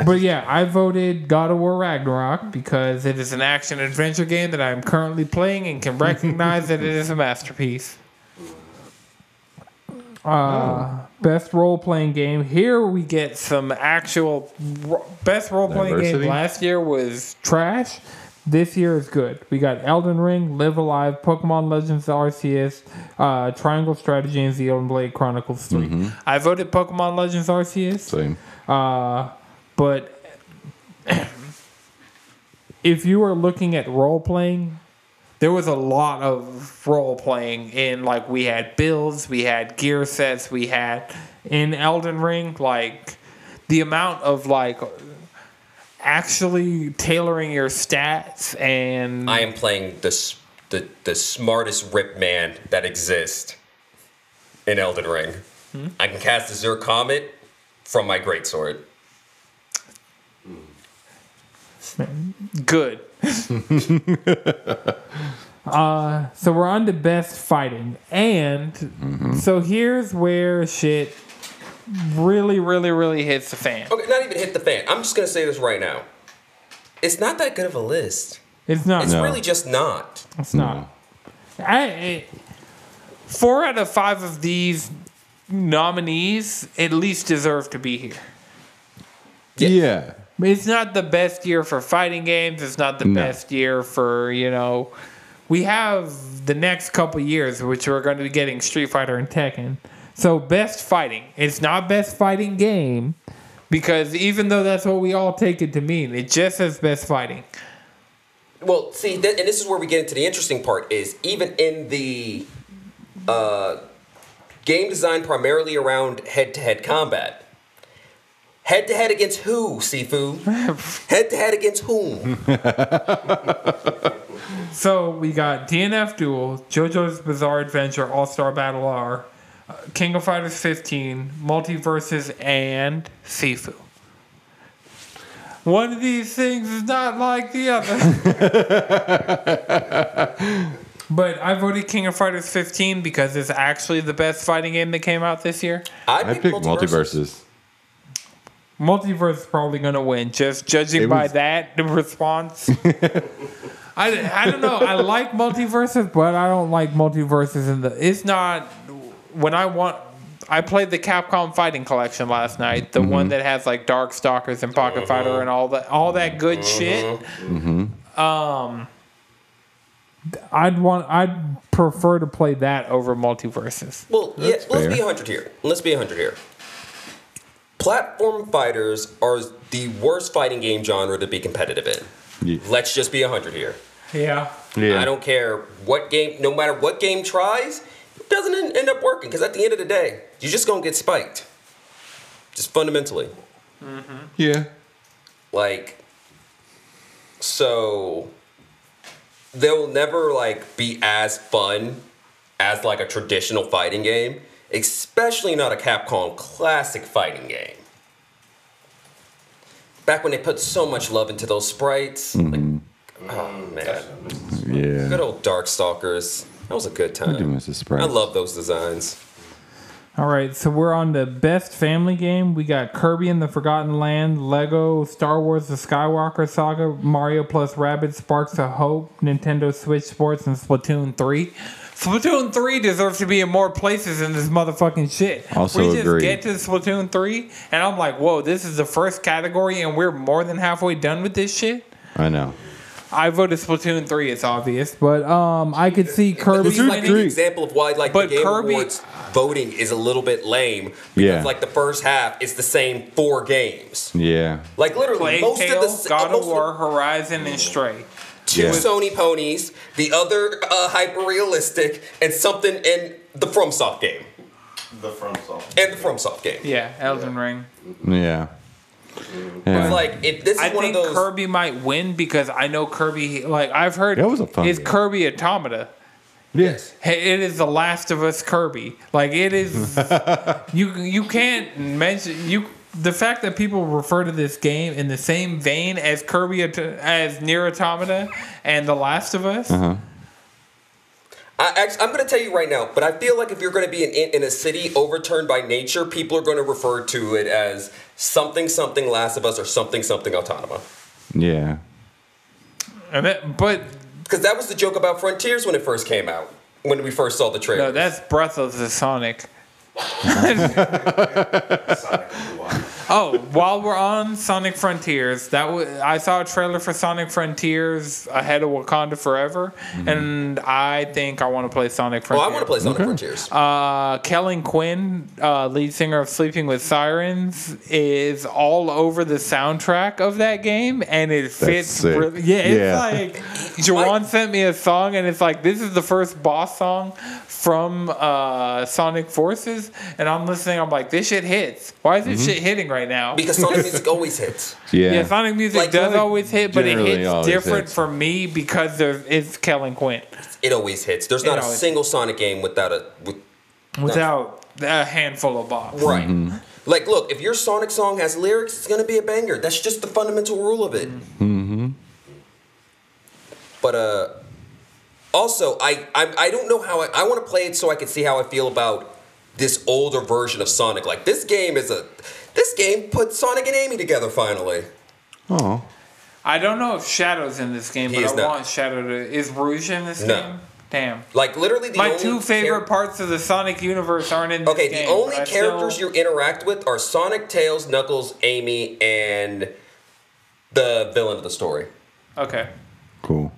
But yeah, I voted God of War Ragnarok because it is an action adventure game that I am currently playing and can recognize that it is a masterpiece. Uh, best role playing game. Here we get some actual best role playing game. Last year was trash. This year is good. We got Elden Ring, Live A Live, Pokemon Legends Arceus, uh, Triangle Strategy, and Xenoblade Blade Chronicles 3. I voted Pokemon Legends Arceus. Same. Uh, but <clears throat> if you are looking at role playing, there was a lot of role playing in like we had builds, we had gear sets, we had in Elden Ring like the amount of like actually tailoring your stats and I am playing the the the smartest rip man that exists in Elden Ring. I can cast Azure Comet from my greatsword. good. <laughs> uh, so we're on to best fighting, and so here's where shit really, really, really hits the fan. Okay, not even hit the fan. I'm just gonna say this right now. It's not that good of a list. It's not. It's No. really just not. It's not. I, I- four out of five of these nominees at least deserve to be here. Yeah. It's not the best year for fighting games. It's not the No. best year for, you know, we have the next couple years, which we're going to be getting Street Fighter and Tekken. So, best fighting. It's not best fighting game because even though that's what we all take it to mean, it just says best fighting. Well, see, th- and this is where we get into the interesting part. Is even in the uh, game design primarily around head-to-head combat. Head-to-head against who, Sifu? <laughs> Head-to-head against whom? So, we got DNF Duel, JoJo's Bizarre Adventure All Star Battle R, King of Fighters 15, MultiVersus, and Sifu. One of these things is not like the other. <laughs> but I voted King of Fighters 15 because it's actually the best fighting game that came out this year. I I picked MultiVersus. Multiverse is probably going to win, just judging It by was- that the response. <laughs> I, I don't know. I like MultiVersus, but I don't like MultiVersus in the. It's not when I want. I played the Capcom Fighting Collection last night, the mm-hmm. one that has like Darkstalkers and Pocket uh-huh. Fighter and all that, all that good uh-huh. shit. Mm-hmm. Um, I'd want. I'd prefer to play that over MultiVersus. Well, yeah, let's fair. be 100 here. Let's be 100 here. Platform fighters are the worst fighting game genre to be competitive in. Yeah. Let's just be 100 here. Yeah. Yeah. I don't care what game, no matter what game tries, it doesn't end up working because at the end of the day, you're just gonna get spiked. Just fundamentally. Mm-hmm. Yeah. Like, so they'll never like be as fun as like a traditional fighting game, especially not a Capcom classic fighting game. Back when they put so much love into those sprites, like, mm-hmm. oh man, Yeah. good old Darkstalkers. That was a good I do time. miss the sprites. I love those designs. All right, so we're on the best family game. We got Kirby and the Forgotten Land, Lego, Star Wars: The Skywalker Saga, Mario plus Rabbids, Sparks of Hope, Nintendo Switch Sports, and Splatoon 3. Splatoon 3 deserves to be in more places in this motherfucking shit. Also we just agree. get to Splatoon 3, and I'm like, whoa, this is the first category, and we're more than halfway done with this shit. I know. I voted Splatoon 3, it's obvious, but um, I could see Kirby This is like an example of why like But the Game Kirby- Awards voting is a little bit lame because Yeah. like the first half is the same four games. Yeah. Like literally Plague most Tale, of the God most of War, Horizon, and Stray. two Yeah. Sony ponies, the other uh, hyper realistic, and something in the FromSoft game The FromSoft. and the FromSoft game. Yeah, Elden Ring. Yeah. It's like if this is I one think of those. Kirby might win because I know Kirby. Like I've heard, That was a fun It's game. Kirby Automata. Yes. Hey, It is the Last of Us Kirby. Like it is. <laughs> you you can't mention you. The fact that people refer to this game in the same vein as Kirby Auto- as Nier Automata and The Last of Us. Uh-huh. I, actually, I'm going to tell you right now, but I feel like if you're going to be in, in, in a city overturned by nature, people are going to refer to it as something something Last of Us or something something Automata. Yeah. And that, but Because that was the joke about Frontiers when it first came out, when we first saw the trailer. no, that's Breath of the Sonic. <laughs> Sonic Blue Eye. Oh, while we're on Sonic Frontiers, that was I saw a trailer for Sonic Frontiers ahead of Wakanda Forever, and I think I want to play Sonic Frontiers. oh, Frontiers. I want to play Sonic Okay. Frontiers. Uh, Kellen Quinn, uh, lead singer of Sleeping with Sirens, is all over the soundtrack of that game, and it fits. sick. Really, yeah, it's Yeah. like <laughs> Jawan sent me a song, and it's like this is the first boss song from uh, Sonic Forces, and I'm listening. I'm like, this shit hits. Why is this Mm-hmm. shit hitting right now? because Sonic music <laughs> always hits. Yeah. Yeah, Sonic music Like, does Sonic always hit, but it hits different hits. for me because there it's Kellen Quinn It always hits. There's not a always- single Sonic game without a. With, without a handful of bops. right. Mm-hmm. Like, look, if your Sonic song has lyrics, it's going to be a banger. That's just the fundamental rule of it. Mm-hmm. But, uh,. Also, I, I I don't know how I, I want to play it so I can see how I feel about this older version of Sonic. Like this game is a this game put Sonic and Amy together finally. Oh. I don't know if Shadow's in this game, He but I not. want Shadow to. Is Rouge in this No. game? Damn. Like literally the My only two favorite char- parts of the Sonic universe aren't in this Okay, game. the only characters still- you interact with are Sonic, Tails, Knuckles, Amy, and the villain of the story. Okay. Cool.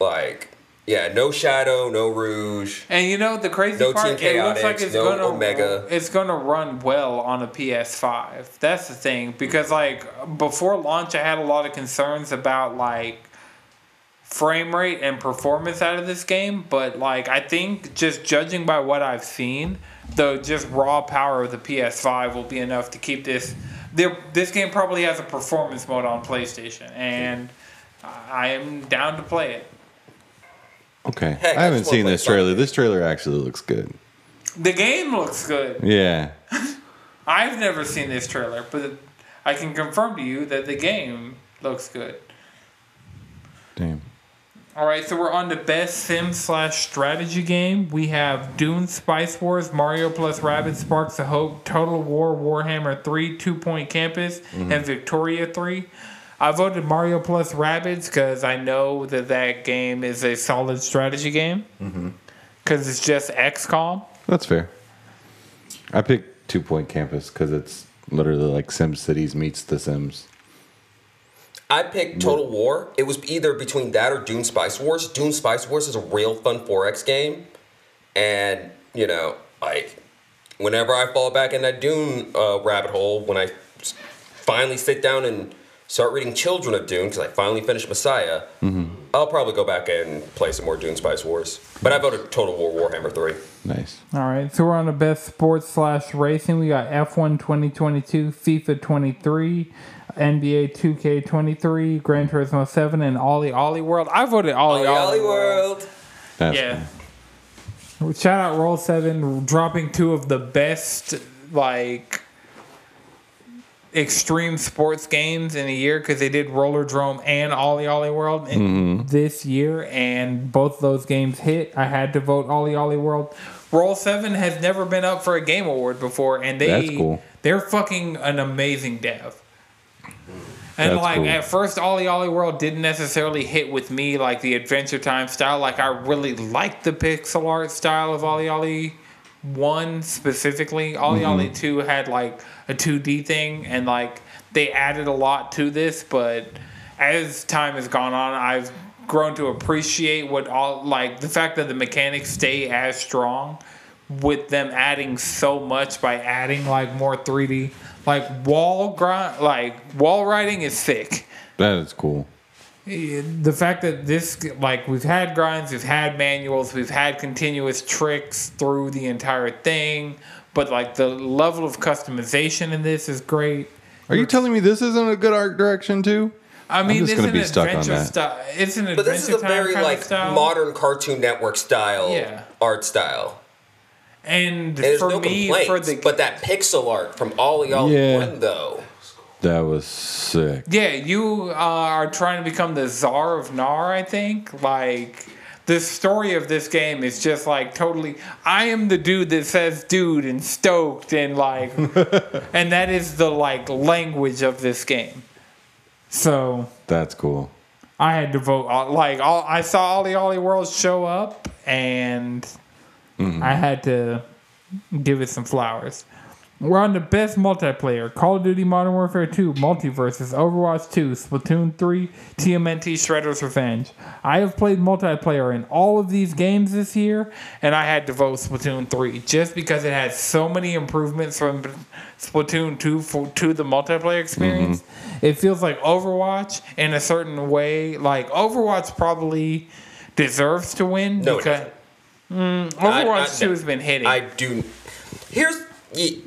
Like, yeah, no Shadow, no Rouge. And you know the crazy No part, Team it looks like it's no gonna Omega. it's gonna run well on a PS5. That's the thing because like before launch, I had a lot of concerns about like frame rate and performance out of this game, but like I think just judging by what I've seen, the just raw power of the PS5 will be enough to keep this. This game probably has a performance mode on PlayStation, and I am down to play it. Okay. Heck, I I haven't seen this trailer. Sonic. This trailer actually looks good. The game looks good. Yeah. <laughs> I've never seen this trailer, but I can confirm to you that the game looks good. Damn. All right, so we're on the best sim slash strategy game. We have Dune, Spice Wars, Mario plus Rabbids, Sparks of Hope, Total War, Warhammer 3, Two Point Campus, mm-hmm. and Victoria 3. I voted Mario plus Rabbids because I know that that game is a solid strategy game. Because it's just XCOM. That's fair. I picked Two Point Campus because it's literally like Sim Cities meets The Sims. I picked Total War. It was either between that or Dune Spice Wars. Dune Spice Wars is a real fun 4X game. And, you know, like, whenever I fall back in that Dune uh, rabbit hole, when I finally sit down and start reading Children of Dune, because I finally finished Messiah, mm-hmm. I'll probably go back and play some more Dune Spice Wars. But I voted Total War Warhammer 3. Nice. All right, so we're on the best sports slash racing. We got F1 2022, FIFA 23, NBA 2K 23, Gran Turismo 7, and OlliOlli World. I voted Ollie Ollie Ollie, Ollie World. That's Yeah. Shout out Roll 7 dropping two of the best, like, extreme sports games in a year because they did Rollerdrome and OlliOlli World in mm-hmm. this year, and both those games hit. I had to vote OlliOlli World. Roll Seven has never been up for a game award before, and they cool. they're fucking an amazing dev. And That's like cool. at first, OlliOlli World didn't necessarily hit with me like the Adventure Time style. Like I really liked the pixel art style of OlliOlli One specifically. All Mm-hmm. Ollie Two had like a two D thing, and like they added a lot to this. But as time has gone on, I've grown to appreciate what all like the fact that the mechanics stay as strong with them adding so much by adding like more 3D. Like wall grind, like wall riding is sick. That is cool. The fact that this like we've had grinds, we've had manuals, we've had continuous tricks through the entire thing, but like the level of customization in this is great. Are you telling me this isn't a good art direction too? I mean, just it's gonna an be stuck on adventure that. style. It's an adventure. But this is a very like modern Cartoon Network style Yeah. art style. and And there's for no me, for the but that pixel art from OlliOlli Yeah. One though. That was sick. Yeah, you uh, are trying to become the czar of Nar, I think. Like, the story of this game is just like totally. I am the dude that says dude and stoked and like. <laughs> and that is the like language of this game. So. That's cool. I had to vote. uh, Like all, I saw all OlliOlli World show up, and I had to give it some flowers. We're on the best multiplayer: Call of Duty Modern Warfare 2, MultiVersus, Overwatch 2, Splatoon 3, TMNT Shredder's Revenge. I have played multiplayer in all of these games this year, and I had to vote Splatoon 3 just because it had so many improvements from Splatoon 2 for, to the multiplayer experience. Mm-hmm. It feels like Overwatch in a certain way. Like Overwatch probably deserves to win No, because doesn't. Mm, Overwatch I- I- 2 has been hitting. I I, do. Here's. ye-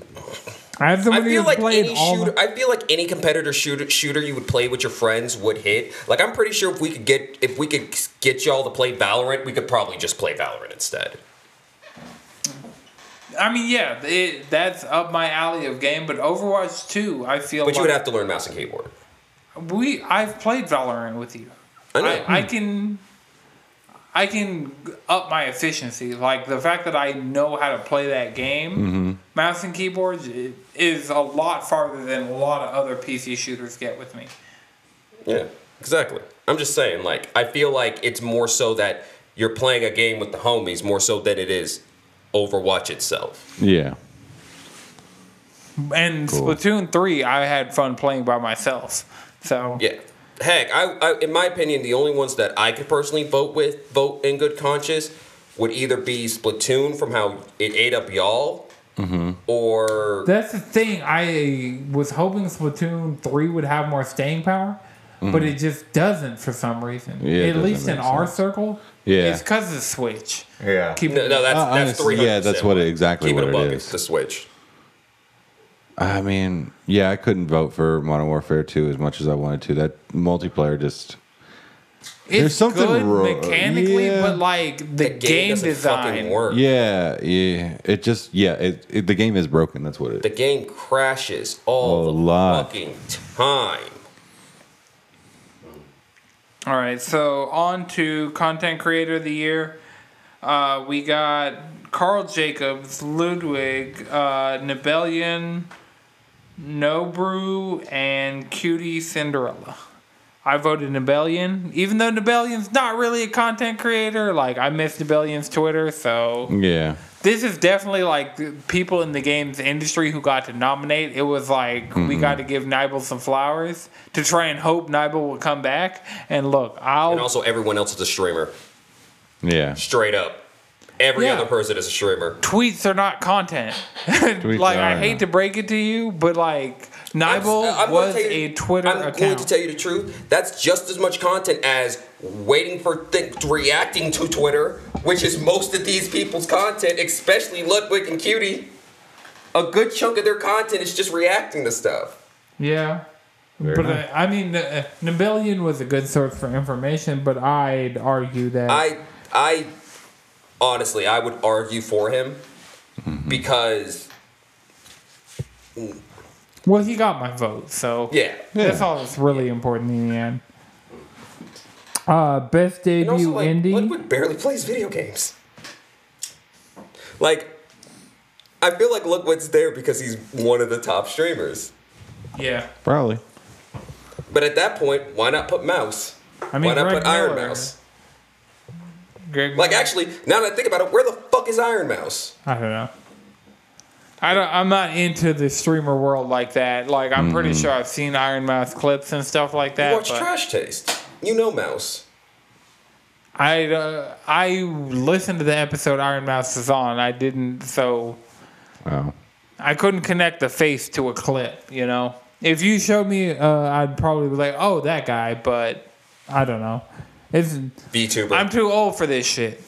have I feel like any all. shooter. I feel like any competitor shooter shooter you would play with your friends would hit. Like I'm pretty sure if we could get if we could get y'all to play Valorant, we could probably just play Valorant instead. I mean, yeah, it, that's up my alley of game. But Overwatch 2, I feel But like you would have to learn mouse and keyboard. we. I've played Valorant with you. I know. I, I can. I can up my efficiency. Like the fact that I know how to play that game, mm-hmm. mouse and keyboards i- is a lot farther than a lot of other PC shooters get with me. Yeah, exactly. I'm just saying, like, I feel like it's more so that you're playing a game with the homies more so than it is Overwatch itself. Yeah. And Cool. Splatoon 3, I had fun playing by myself. So Yeah. Heck, I, I in my opinion, the only ones that I could personally vote with, vote in good conscience, would either be Splatoon from how it ate up y'all, or That's the thing. I was hoping Splatoon 3 would have more staying power, but it just doesn't for some reason. Mm-hmm. Yeah, At least in make our circle. Yeah. It's because of Switch. Yeah. Keep no, no that's Uh, that's honestly, yeah, that's what it- exactly Keep what it it a It's the Switch. I mean, yeah, I couldn't vote for Modern Warfare 2 as much as I wanted to. That multiplayer just It's There's something good wrong- mechanically, yeah. but like the, The game, game, doesn't design. fucking work. yeah, yeah. It just yeah, it, it the game is broken. That's what it The game crashes all A the lot. fucking time. All right, so on to content creator of the year. Uh, we got Karl Jacobs, Ludwig, uh, Nibellion, Nobru, and QTCinderella. I voted Nibellion, even though Nibellion's not really a content creator. Like I miss Nibellion's Twitter, so Yeah. this is definitely like people in the games industry who got to nominate. It was like we mm-hmm. got to give Nibel some flowers to try and hope Nibel will come back. And look, I'll And also, everyone else is a streamer. Yeah. Straight up. Every Yeah. other person is a streamer. tweets are not content. <laughs> like I hate not. to break it to you, but like I'm- Nibel I'm was you- a Twitter I'm going to tell you the truth. That's just as much content as waiting for th- reacting to Twitter, which is most of these people's content, especially Ludwig and Cutie. A good chunk of their content is just reacting to stuff. yeah. Very but nice. uh, I mean, uh, Nibellion was a good source for information, but I'd argue that I, I, honestly, I would argue for him because, well, he got my vote, so yeah. that's all that's really important in the end. Uh, best And debut also, like, indie. Ludwig barely plays video games. Like, I feel like Ludwig's there because he's one of the top streamers. yeah, Probably. But at that point, why not put Mouse? I mean, why not Greg put Iron Mouse? Greg Like, actually, now that I think about it, where the fuck is Iron Mouse? I don't know. I don't, I'm not into the streamer world like that. Like, I'm pretty sure I've seen Iron Mouse clips and stuff like You that. watch but Trash Taste. You know Mouse. I uh, I listened to the episode Iron Mouse is on. I didn't, so Wow. I couldn't connect the face to a clip. You know, if you showed me, uh, I'd probably be like, "Oh, that guy," but I don't know. It's VTuber. I'm too old for this shit.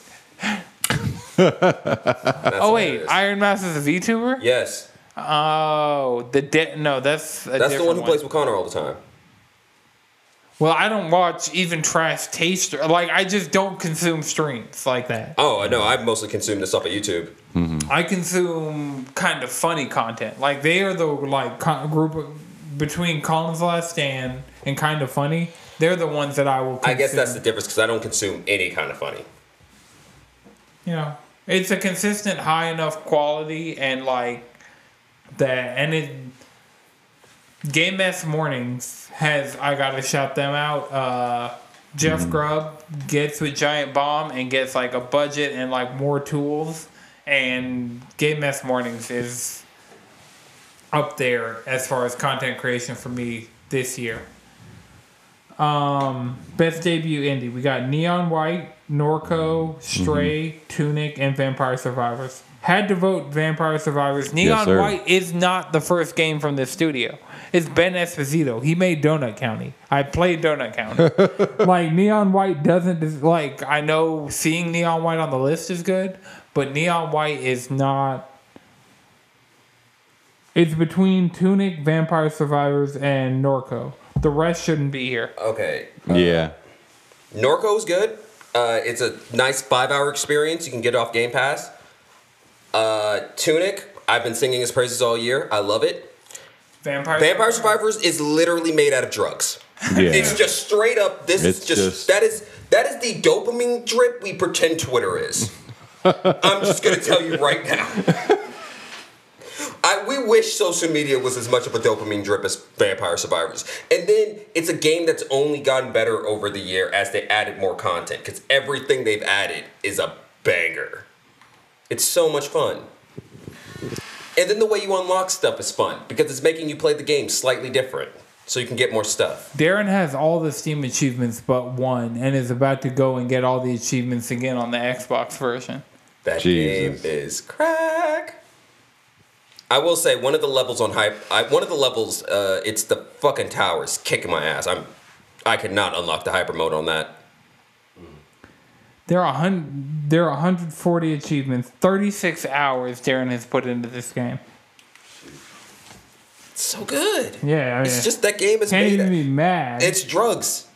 Oh wait. Iron Mouse is a VTuber. yes, Oh, the de- no, that's that's the one who plays with Connor all the time. Well, I don't watch even trash taster. Like I just don't consume streams like that. Oh, I know. I mostly consume this stuff at YouTube. Mm-hmm. I consume kind of funny content. Like they are the like co- group between Colin's Last Stand and kind of funny. They're the ones that I will. Consume. I guess that's the difference because I don't consume any kind of funny. you know it's a consistent high enough quality and like that and it game mess mornings has i gotta shout them out uh jeff grubb gets with giant bomb and gets like a budget and like more tools and game mess mornings is up there as far as content creation for me this year um, best debut indie. We got Neon White, Norco, Stray, Tunic, and Vampire Survivors. Had to vote Vampire Survivors. Neon sir. White is not the first game from this studio. It's Ben Esposito. He made Donut County. I played Donut County. <laughs> like Neon White doesn't like. I know seeing Neon White on the list is good, but Neon White is not. It's between Tunic, Vampire Survivors, and Norco. The rest shouldn't be here. Okay. yeah. Norco's good. Uh, it's a nice five-hour experience. You can get it off Game Pass. Uh, Tunic. I've been singing his praises all year. I love it. Vampire, Vampire Survivors is literally made out of drugs. Yeah. <laughs> It's just straight up. This is just, just- that is that is the dopamine drip we pretend Twitter is. <laughs> I'm just gonna tell you right now. I, we wish social media was as much of a dopamine drip as Vampire Survivors. And then it's a game that's only gotten better over the year as they added more content because everything they've added is a banger. It's so much fun. And then the way you unlock stuff is fun because it's making you play the game slightly different so you can get more stuff. Darren has all the Steam achievements but one, and is about to go and get all the achievements again on the Xbox version. That Jesus. game is crack. I will say one of the levels on hype. I, one of the levels, uh, it's the fucking towers kicking my ass. I'm, I could not unlock the hyper mode on that. There are hun- there are 140 achievements, 36 hours Darren has put into this game. It's so good. Yeah, I mean, It's just that game is can't made. even be mad. It's drugs.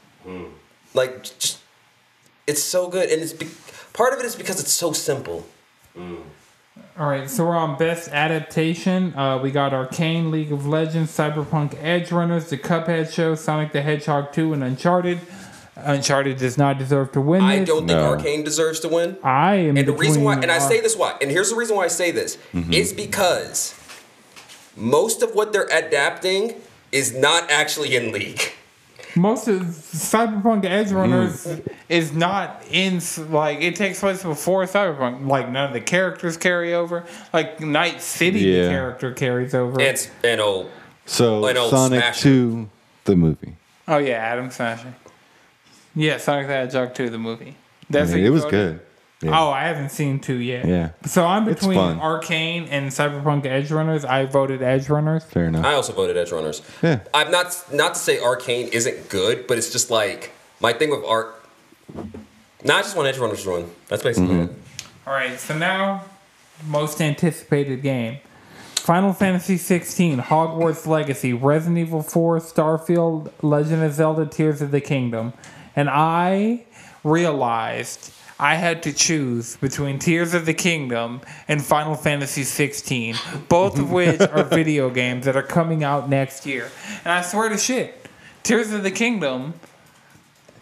Like, just, it's so good, and it's be, part of it is because it's so simple. All right, so we're on best adaptation. Uh, we got Arcane, League of Legends, Cyberpunk, Edge Runners, The Cuphead Show, Sonic the Hedgehog 2, and Uncharted. Uncharted does not deserve to win I this. don't think No. Arcane deserves to win. I am And the reason why, and I say this why, and here's the reason why I say this, is because most of what they're adapting is not actually in League. Most of Cyberpunk Edge Runners mm. is not in like it takes place before Cyberpunk. Like none of the characters carry over. Like Night City, the Yeah. character carries over. It's and oh, So An old Sonic smasher. 2, the movie. oh yeah, Adam Smasher. Yeah, Sonic the Hedgehog 2, the movie. I That's mean, it was voted? good. Yeah. Oh, I haven't seen two yet. Yeah. So I'm between. Arcane and Cyberpunk Edge Runners. I voted Edge Runners. Fair enough. I also voted Edge Runners. Yeah. I'm not not to say Arcane isn't good, but it's just like my thing with art. Nah, I just want Edge Runners to win. That's basically mm-hmm. it. All right, so now most anticipated game. Final Fantasy 16, Hogwarts Legacy, Resident Evil 4, Starfield, Legend of Zelda Tears of the Kingdom. And I realized I had to choose between Tears of the Kingdom and Final Fantasy 16, both of which are <laughs> video games that are coming out next year. And I swear to shit, Tears of the Kingdom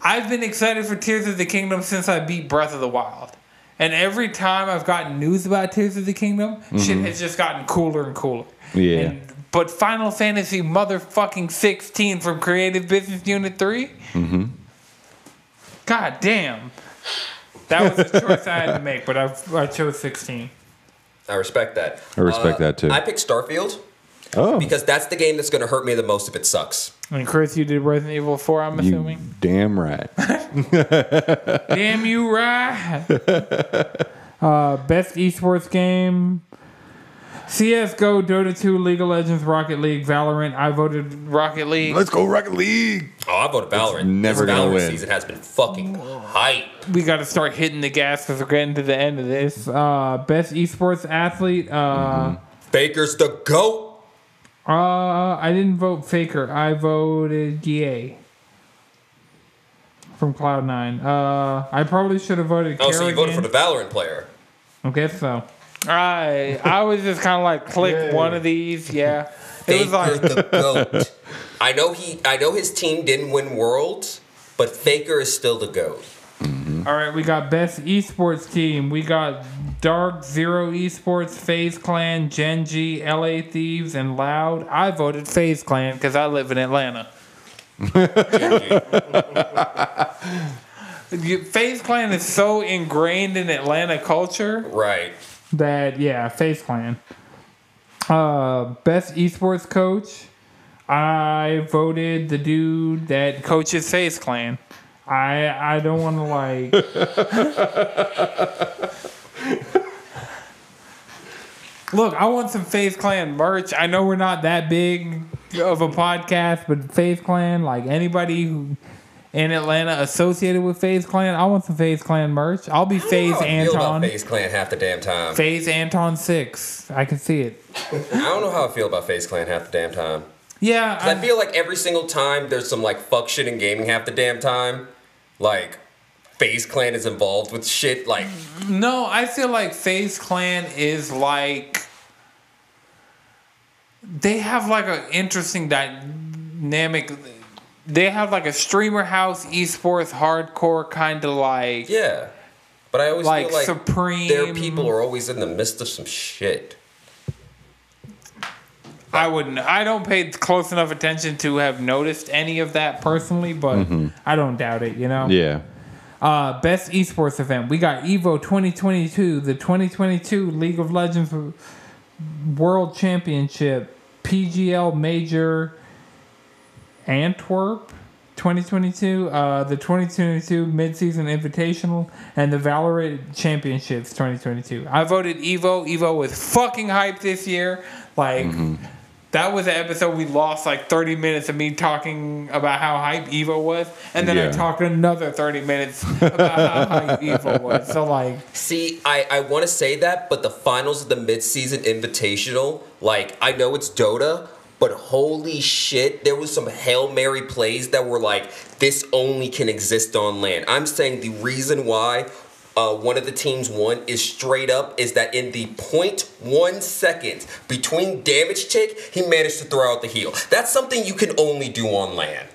I've been excited for Tears of the Kingdom since I beat Breath of the Wild. And every time I've gotten news about Tears of the Kingdom, shit has just gotten cooler and cooler. Yeah. And, but Final Fantasy motherfucking 16 from Creative Business Unit 3? Mm-hmm. God damn. That was a choice I had to make, but I, I chose 16. I respect that. I respect that, too. I picked Starfield oh, because that's the game that's going to hurt me the most if it sucks. And Chris, you did Resident Evil 4, I'm you assuming? damn right. <laughs> Damn you right. <laughs> uh, best esports game. CS:GO, Dota 2, League of Legends, Rocket League, Valorant. I voted Rocket League. Let's go Rocket League. Oh, I voted Valorant. never this gonna Valorant win. season has been fucking hype. we got to start hitting the gas because we're getting to the end of this. Uh, best esports athlete. Uh, Faker's the GOAT. uh, I didn't vote Faker. I voted yay from Cloud9. Uh, I probably should have voted. Oh, so you voted for Kerrigan. the Valorant player. I guess so. I I was just kind of like click <laughs> Yay. one of these. Yeah, it was like the GOAT. <laughs> I know he I know his team didn't win worlds, but Faker is still the GOAT. all right. We got best esports team. We got Dark Zero Esports, FaZe Clan, Gen.G, LA Thieves, and Loud. I voted FaZe Clan because I live in Atlanta. <laughs> You- FaZe Clan is so ingrained in Atlanta culture right. that yeah, FaZe Clan. Uh, best esports coach. I voted the dude that coaches FaZe Clan. I I don't want to like. <laughs> Look, I want some FaZe Clan merch. I know we're not that big of a podcast, but FaZe Clan, like anybody who in Atlanta associated with FaZe Clan, I want some FaZe Clan merch. I'll be I don't know FaZe how I feel about Anton. FaZe Clan half the damn time. FaZe Anton six. I can see it. I don't know how I feel about FaZe Clan half the damn time. Yeah, 'Cause I feel like every single time there's some like fuck shit in gaming half the damn time. Like FaZe Clan is involved with shit like mm, no, I feel like FaZe Clan is like they have like an interesting dynamic. They have like a streamer house esports hardcore kind of like yeah. But I always like feel like Supreme. their people are always in the midst of some shit. I wouldn't. I don't pay close enough attention to have noticed any of that personally, but I don't doubt it. You know. Yeah. Uh, best esports event. We got Evo 2022, the 2022 League of Legends World Championship, PGL Major Antwerp 2022, uh, the 2022 Midseason Invitational, and the Valorant Championships 2022. I voted Evo. Evo was fucking hype this year. Like, that was an episode we lost like 30 minutes of me talking about how hype Evo was, and then I Yeah. talked another 30 minutes about how <laughs> hype Evo was. So, like, See, I, I want to say that, but the finals of the midseason invitational, like, I know it's Dota, but holy shit, there was some Hail Mary plays that were like, this only can exist on LAN. I'm saying the reason why uh, one of the teams won is straight up is that in the 0.1 seconds between damage tick, he managed to throw out the heal. That's something you can only do on LAN.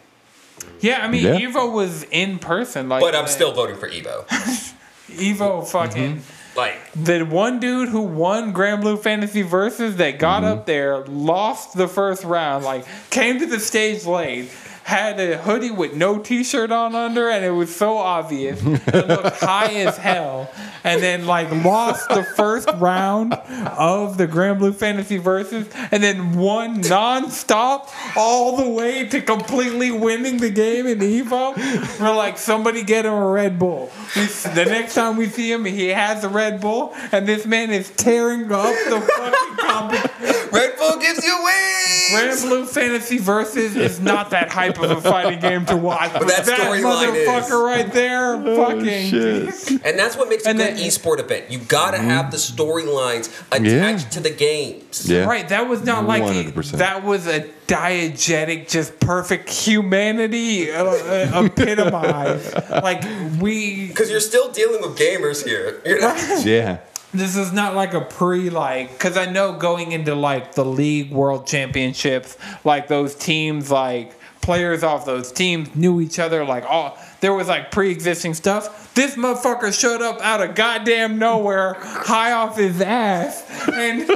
yeah, I mean, Yeah. Evo was in person. Like, But I'm still voting for Evo. <laughs> Evo fucking. Like, The one dude who won Granblue Fantasy Versus that got up there, lost the first round, like came to the stage late, had a hoodie with no t-shirt on under, and it was so obvious. It looked <laughs> high as hell, and then like lost the first round of the Granblue Fantasy Versus, and then won non-stop all the way to completely winning the game in Evo. We're like, somebody get him a Red Bull. We, the next time we see him, he has a Red Bull, and this man is tearing up the fucking competition. Red Bull gives you wings! Granblue Fantasy Versus is not that hype of a fighting game to watch. But that that, storyline is. right there, fucking. shit. And that's what makes a And good then- esport event. You gotta have the storylines attached Yeah. to the games. Yeah. Right, that was not like 100%. that was a diegetic, just perfect humanity uh, uh, epitomized. <laughs> like we, Because you're still dealing with gamers here. You're Yeah. this is not like a pre like because I know going into like the league world championships, like those teams like players off those teams knew each other like all there was like pre-existing stuff. This motherfucker showed up out of goddamn nowhere, high off his ass, and <laughs>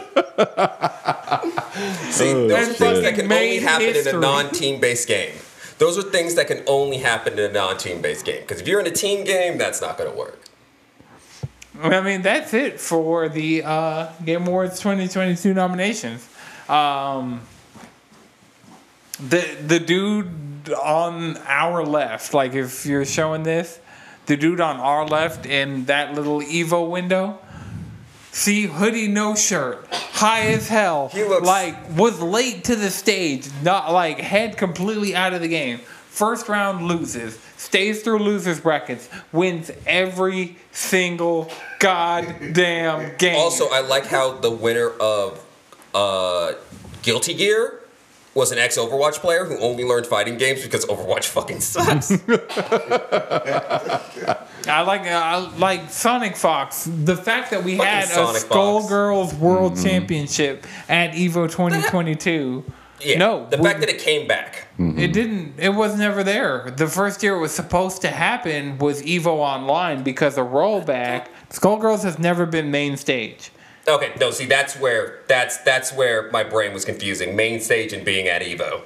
see, Oh, those things that can only Made happen in a non-team based game. Those are things that can only happen in a non-team based game. Because if you're in a team game, that's not gonna work. I mean, that's it for the uh, Game Awards 2022 nominations. Um, the the dude on our left, like if you're showing this, the dude on our left in that little Evo window, see hoodie no shirt, high as hell. He looks- like was late to the stage, not like head completely out of the game. First round loses, stays through losers brackets, wins every single goddamn <laughs> game. Also, I like how the winner of uh, Guilty Gear was an ex Overwatch player who only learned fighting games because Overwatch fucking sucks. <laughs> I like uh, I like Sonic Fox. The fact that we Fucking had a Sonic Skullgirls World mm-hmm. Championship at Evo 2022. yeah, No, the we- fact that it came back. It mm-hmm. didn't. It was never there. The first year it was supposed to happen was Evo Online because of rollback. Skullgirls has never been main stage. Okay, no, see that's where that's that's where my brain was confusing. Main stage and being at Evo.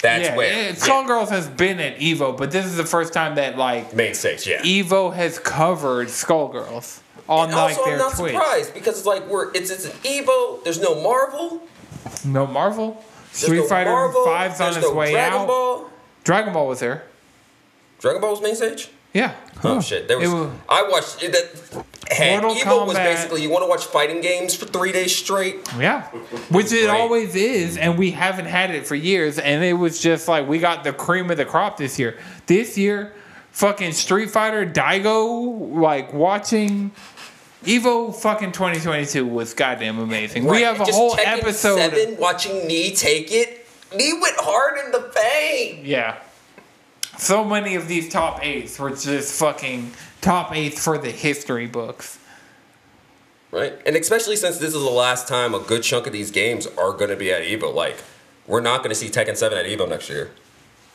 That's yeah, where it- yeah, Skullgirls has been at Evo, but this is the first time that like main stage, yeah. Evo has covered Skullgirls on And like also, I'm not Twitch. surprised because it's like we're it's it's an Evo. There's no Marvel. No Marvel. There's Street no Fighter Marvel, 5's on its no way Dragon out. Ball. Dragon Ball was there. Dragon Ball was main stage. Yeah. Oh shit! There was, was- I watched it, that. Had, Mortal Evo was basically you want to watch fighting games for three days straight. Yeah, which it Great. always is, and we haven't had it for years. And it was just like we got the cream of the crop this year. This year, fucking Street Fighter, Daigo, like watching Evo fucking 2022 was goddamn amazing. We Right, have a just whole Tekken episode. Seven, watching knee take it. Knee went hard in the paint. Yeah. So many of these top eights were just fucking top eights for the history books. Right, and especially since this is the last time a good chunk of these games are going to be at Evo. Like, we're not going to see Tekken Seven at Evo next year.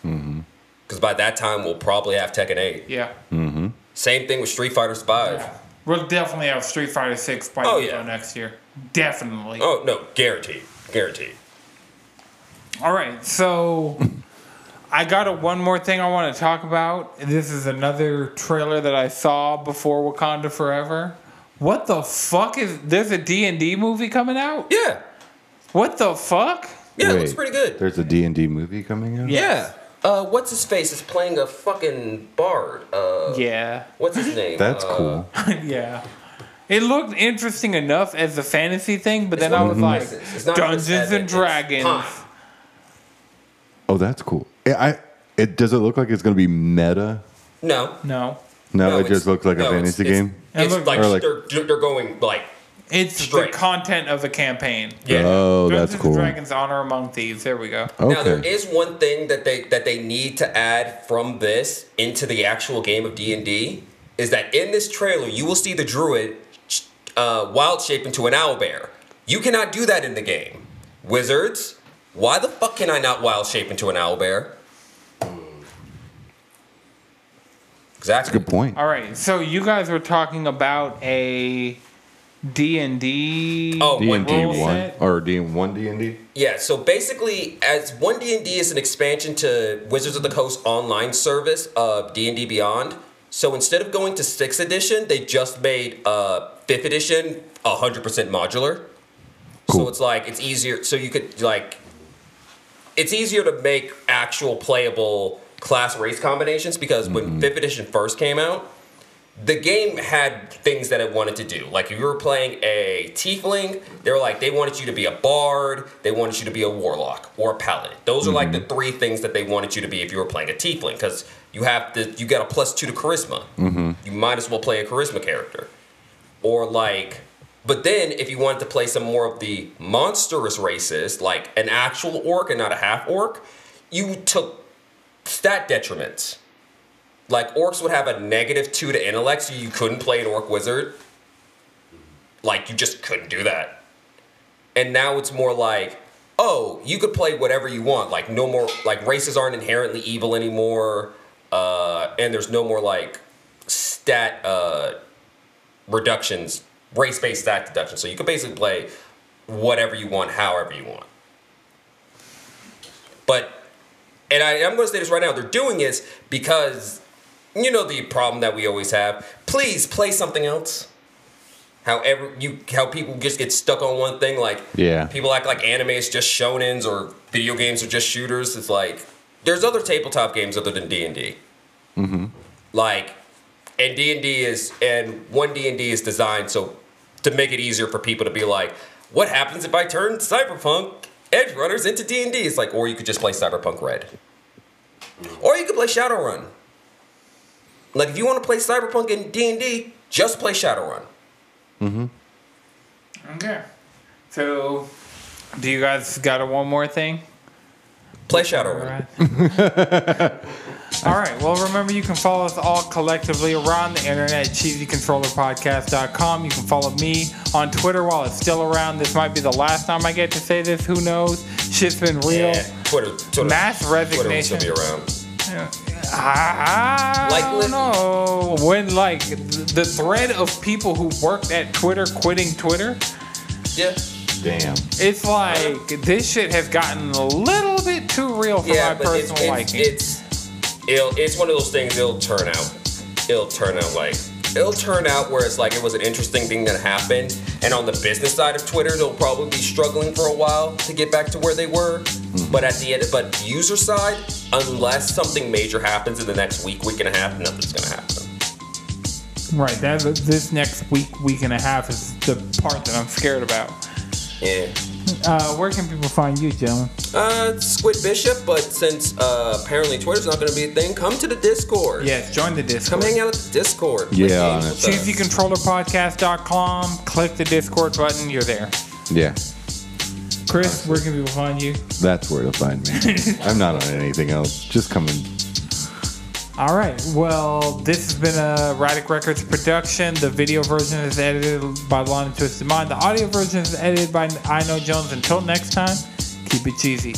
Mm-hmm. Because by that time we'll probably have Tekken Eight. Yeah. Mm-hmm. Same thing with Street Fighter Five. Yeah. We'll definitely have Street Fighter 6 by Oh, Evo yeah. next year. Definitely. Oh no, guaranteed, guaranteed. All right, so I got a, one more thing I want to talk about. This is another trailer that I saw before Wakanda Forever. What the fuck is? There's a D and D movie coming out. Yeah, What the fuck? yeah, it Wait, looks pretty good. There's a D&D movie coming out? Yeah. Uh, what's his face is playing a fucking bard. Uh, Yeah, what's his name? That's Uh, cool. <laughs> <laughs> yeah. It looked interesting enough as a fantasy thing, but then I was like. It's not Dungeons just and it's Dragons. Time. Oh, that's cool. I, I it does it look like it's going to be meta? No, No, No, it just looks like no, a fantasy it's- game. It It's looked- like, like- they're they're going like it's Straight. the content of a campaign. yeah. Oh, Dungeons that's cool. and Dragons: Honor Among Thieves. There we go. Okay. Now there is one thing that they that they need to add from this into the actual game of D and D is that in this trailer you will see the druid uh, wild shape into an owl bear. You cannot do that in the game. Wizards, why the fuck can I not wild shape into an owl bear? Exactly. That's a good point. All right, so you guys were talking about a D and D. Oh, D and D one or D one D and D. Yeah, so basically, as one D and D is an expansion to Wizards of the Coast online service of D and D Beyond. So instead of going to sixth edition, they just made uh, fifth edition hundred percent modular. Cool. So it's like it's easier. So you could like, it's easier to make actual playable class race combinations because when mm-hmm. fifth edition first came out, the game had things that it wanted to do. Like if you were playing a tiefling, they were like they wanted you to be a bard, they wanted you to be a warlock or a paladin. Those are like the mm-hmm. three things that they wanted you to be if you were playing a tiefling because you have to you got a plus two to charisma. Mm-hmm. You might as well play a charisma character. Or like but then if you wanted to play some more of the monstrous races, like an actual orc and not a half orc, you took stat detriments. Like orcs would have a negative two to intellect, so you couldn't play an orc wizard. Like you just couldn't do that. And now it's more like, oh, you could play whatever you want. Like no more like races aren't inherently evil anymore. Uh, and there's no more like stat uh, reductions, race-based stat deductions. So you could basically play whatever you want, however you want. But and I, I'm going to say this right now. They're doing this because you know the problem that we always have. Please play something else. However, you how people just get stuck on one thing. Like Yeah. people act like anime is just shonens or video games are just shooters. It's like there's other tabletop games other than D and D. Mm-hmm. Like, and D and D is and one D and D is designed so to make it easier for people to be like, what happens if I turn Cyberpunk Edge Runners into D and D? It's like, or you could just play Cyberpunk Red, or you could play Shadowrun. Like, if you want to play Cyberpunk in D and D, just play Shadowrun. Mm-hmm. Okay. So, do you guys got a one more thing? Play Shadowrun. <laughs> right. all right. Well, remember you can follow us all collectively around the internet at cheesycontrollerpodcast.com. You can follow me on Twitter while it's still around. This might be the last time I get to say this. Who knows? Shit's been real. Yeah, Twitter, Twitter, Mass Twitter will resignation. still be around. I, I Like, don't know. When like the thread of people who worked at Twitter quitting Twitter, Yeah, Damn. it's like this shit has gotten a little bit too real for yeah, my but it's personal it's, liking. it's it'll it's one of those things. It'll turn out. It'll turn out like it'll turn out where it's like it was an interesting thing that happened, and on the business side of Twitter, they'll probably be struggling for a while to get back to where they were. Mm-hmm. But at the end, but the user side, unless something major happens in the next week, week and a half, nothing's gonna happen. right. That this next week, week and a half is the part that I'm scared about. Yeah. Uh, where can people find you, gentlemen? Uh, Squid Bishop, but since uh, apparently Twitter's not gonna be a thing, come to the Discord. Yes, join the Discord. Come hang out at the Discord. Yeah, games on with. CheesyControllerPodcast.com. Click the Discord button. You're there. Yeah. Chris, where can people find you? That's where to find me. <laughs> I'm not on anything else. Just come and All right. Well, this has been a Radic Records production. The video version is edited by Lana Twisted Mind. The audio version is edited by I Know Jones. Until next time, keep it cheesy.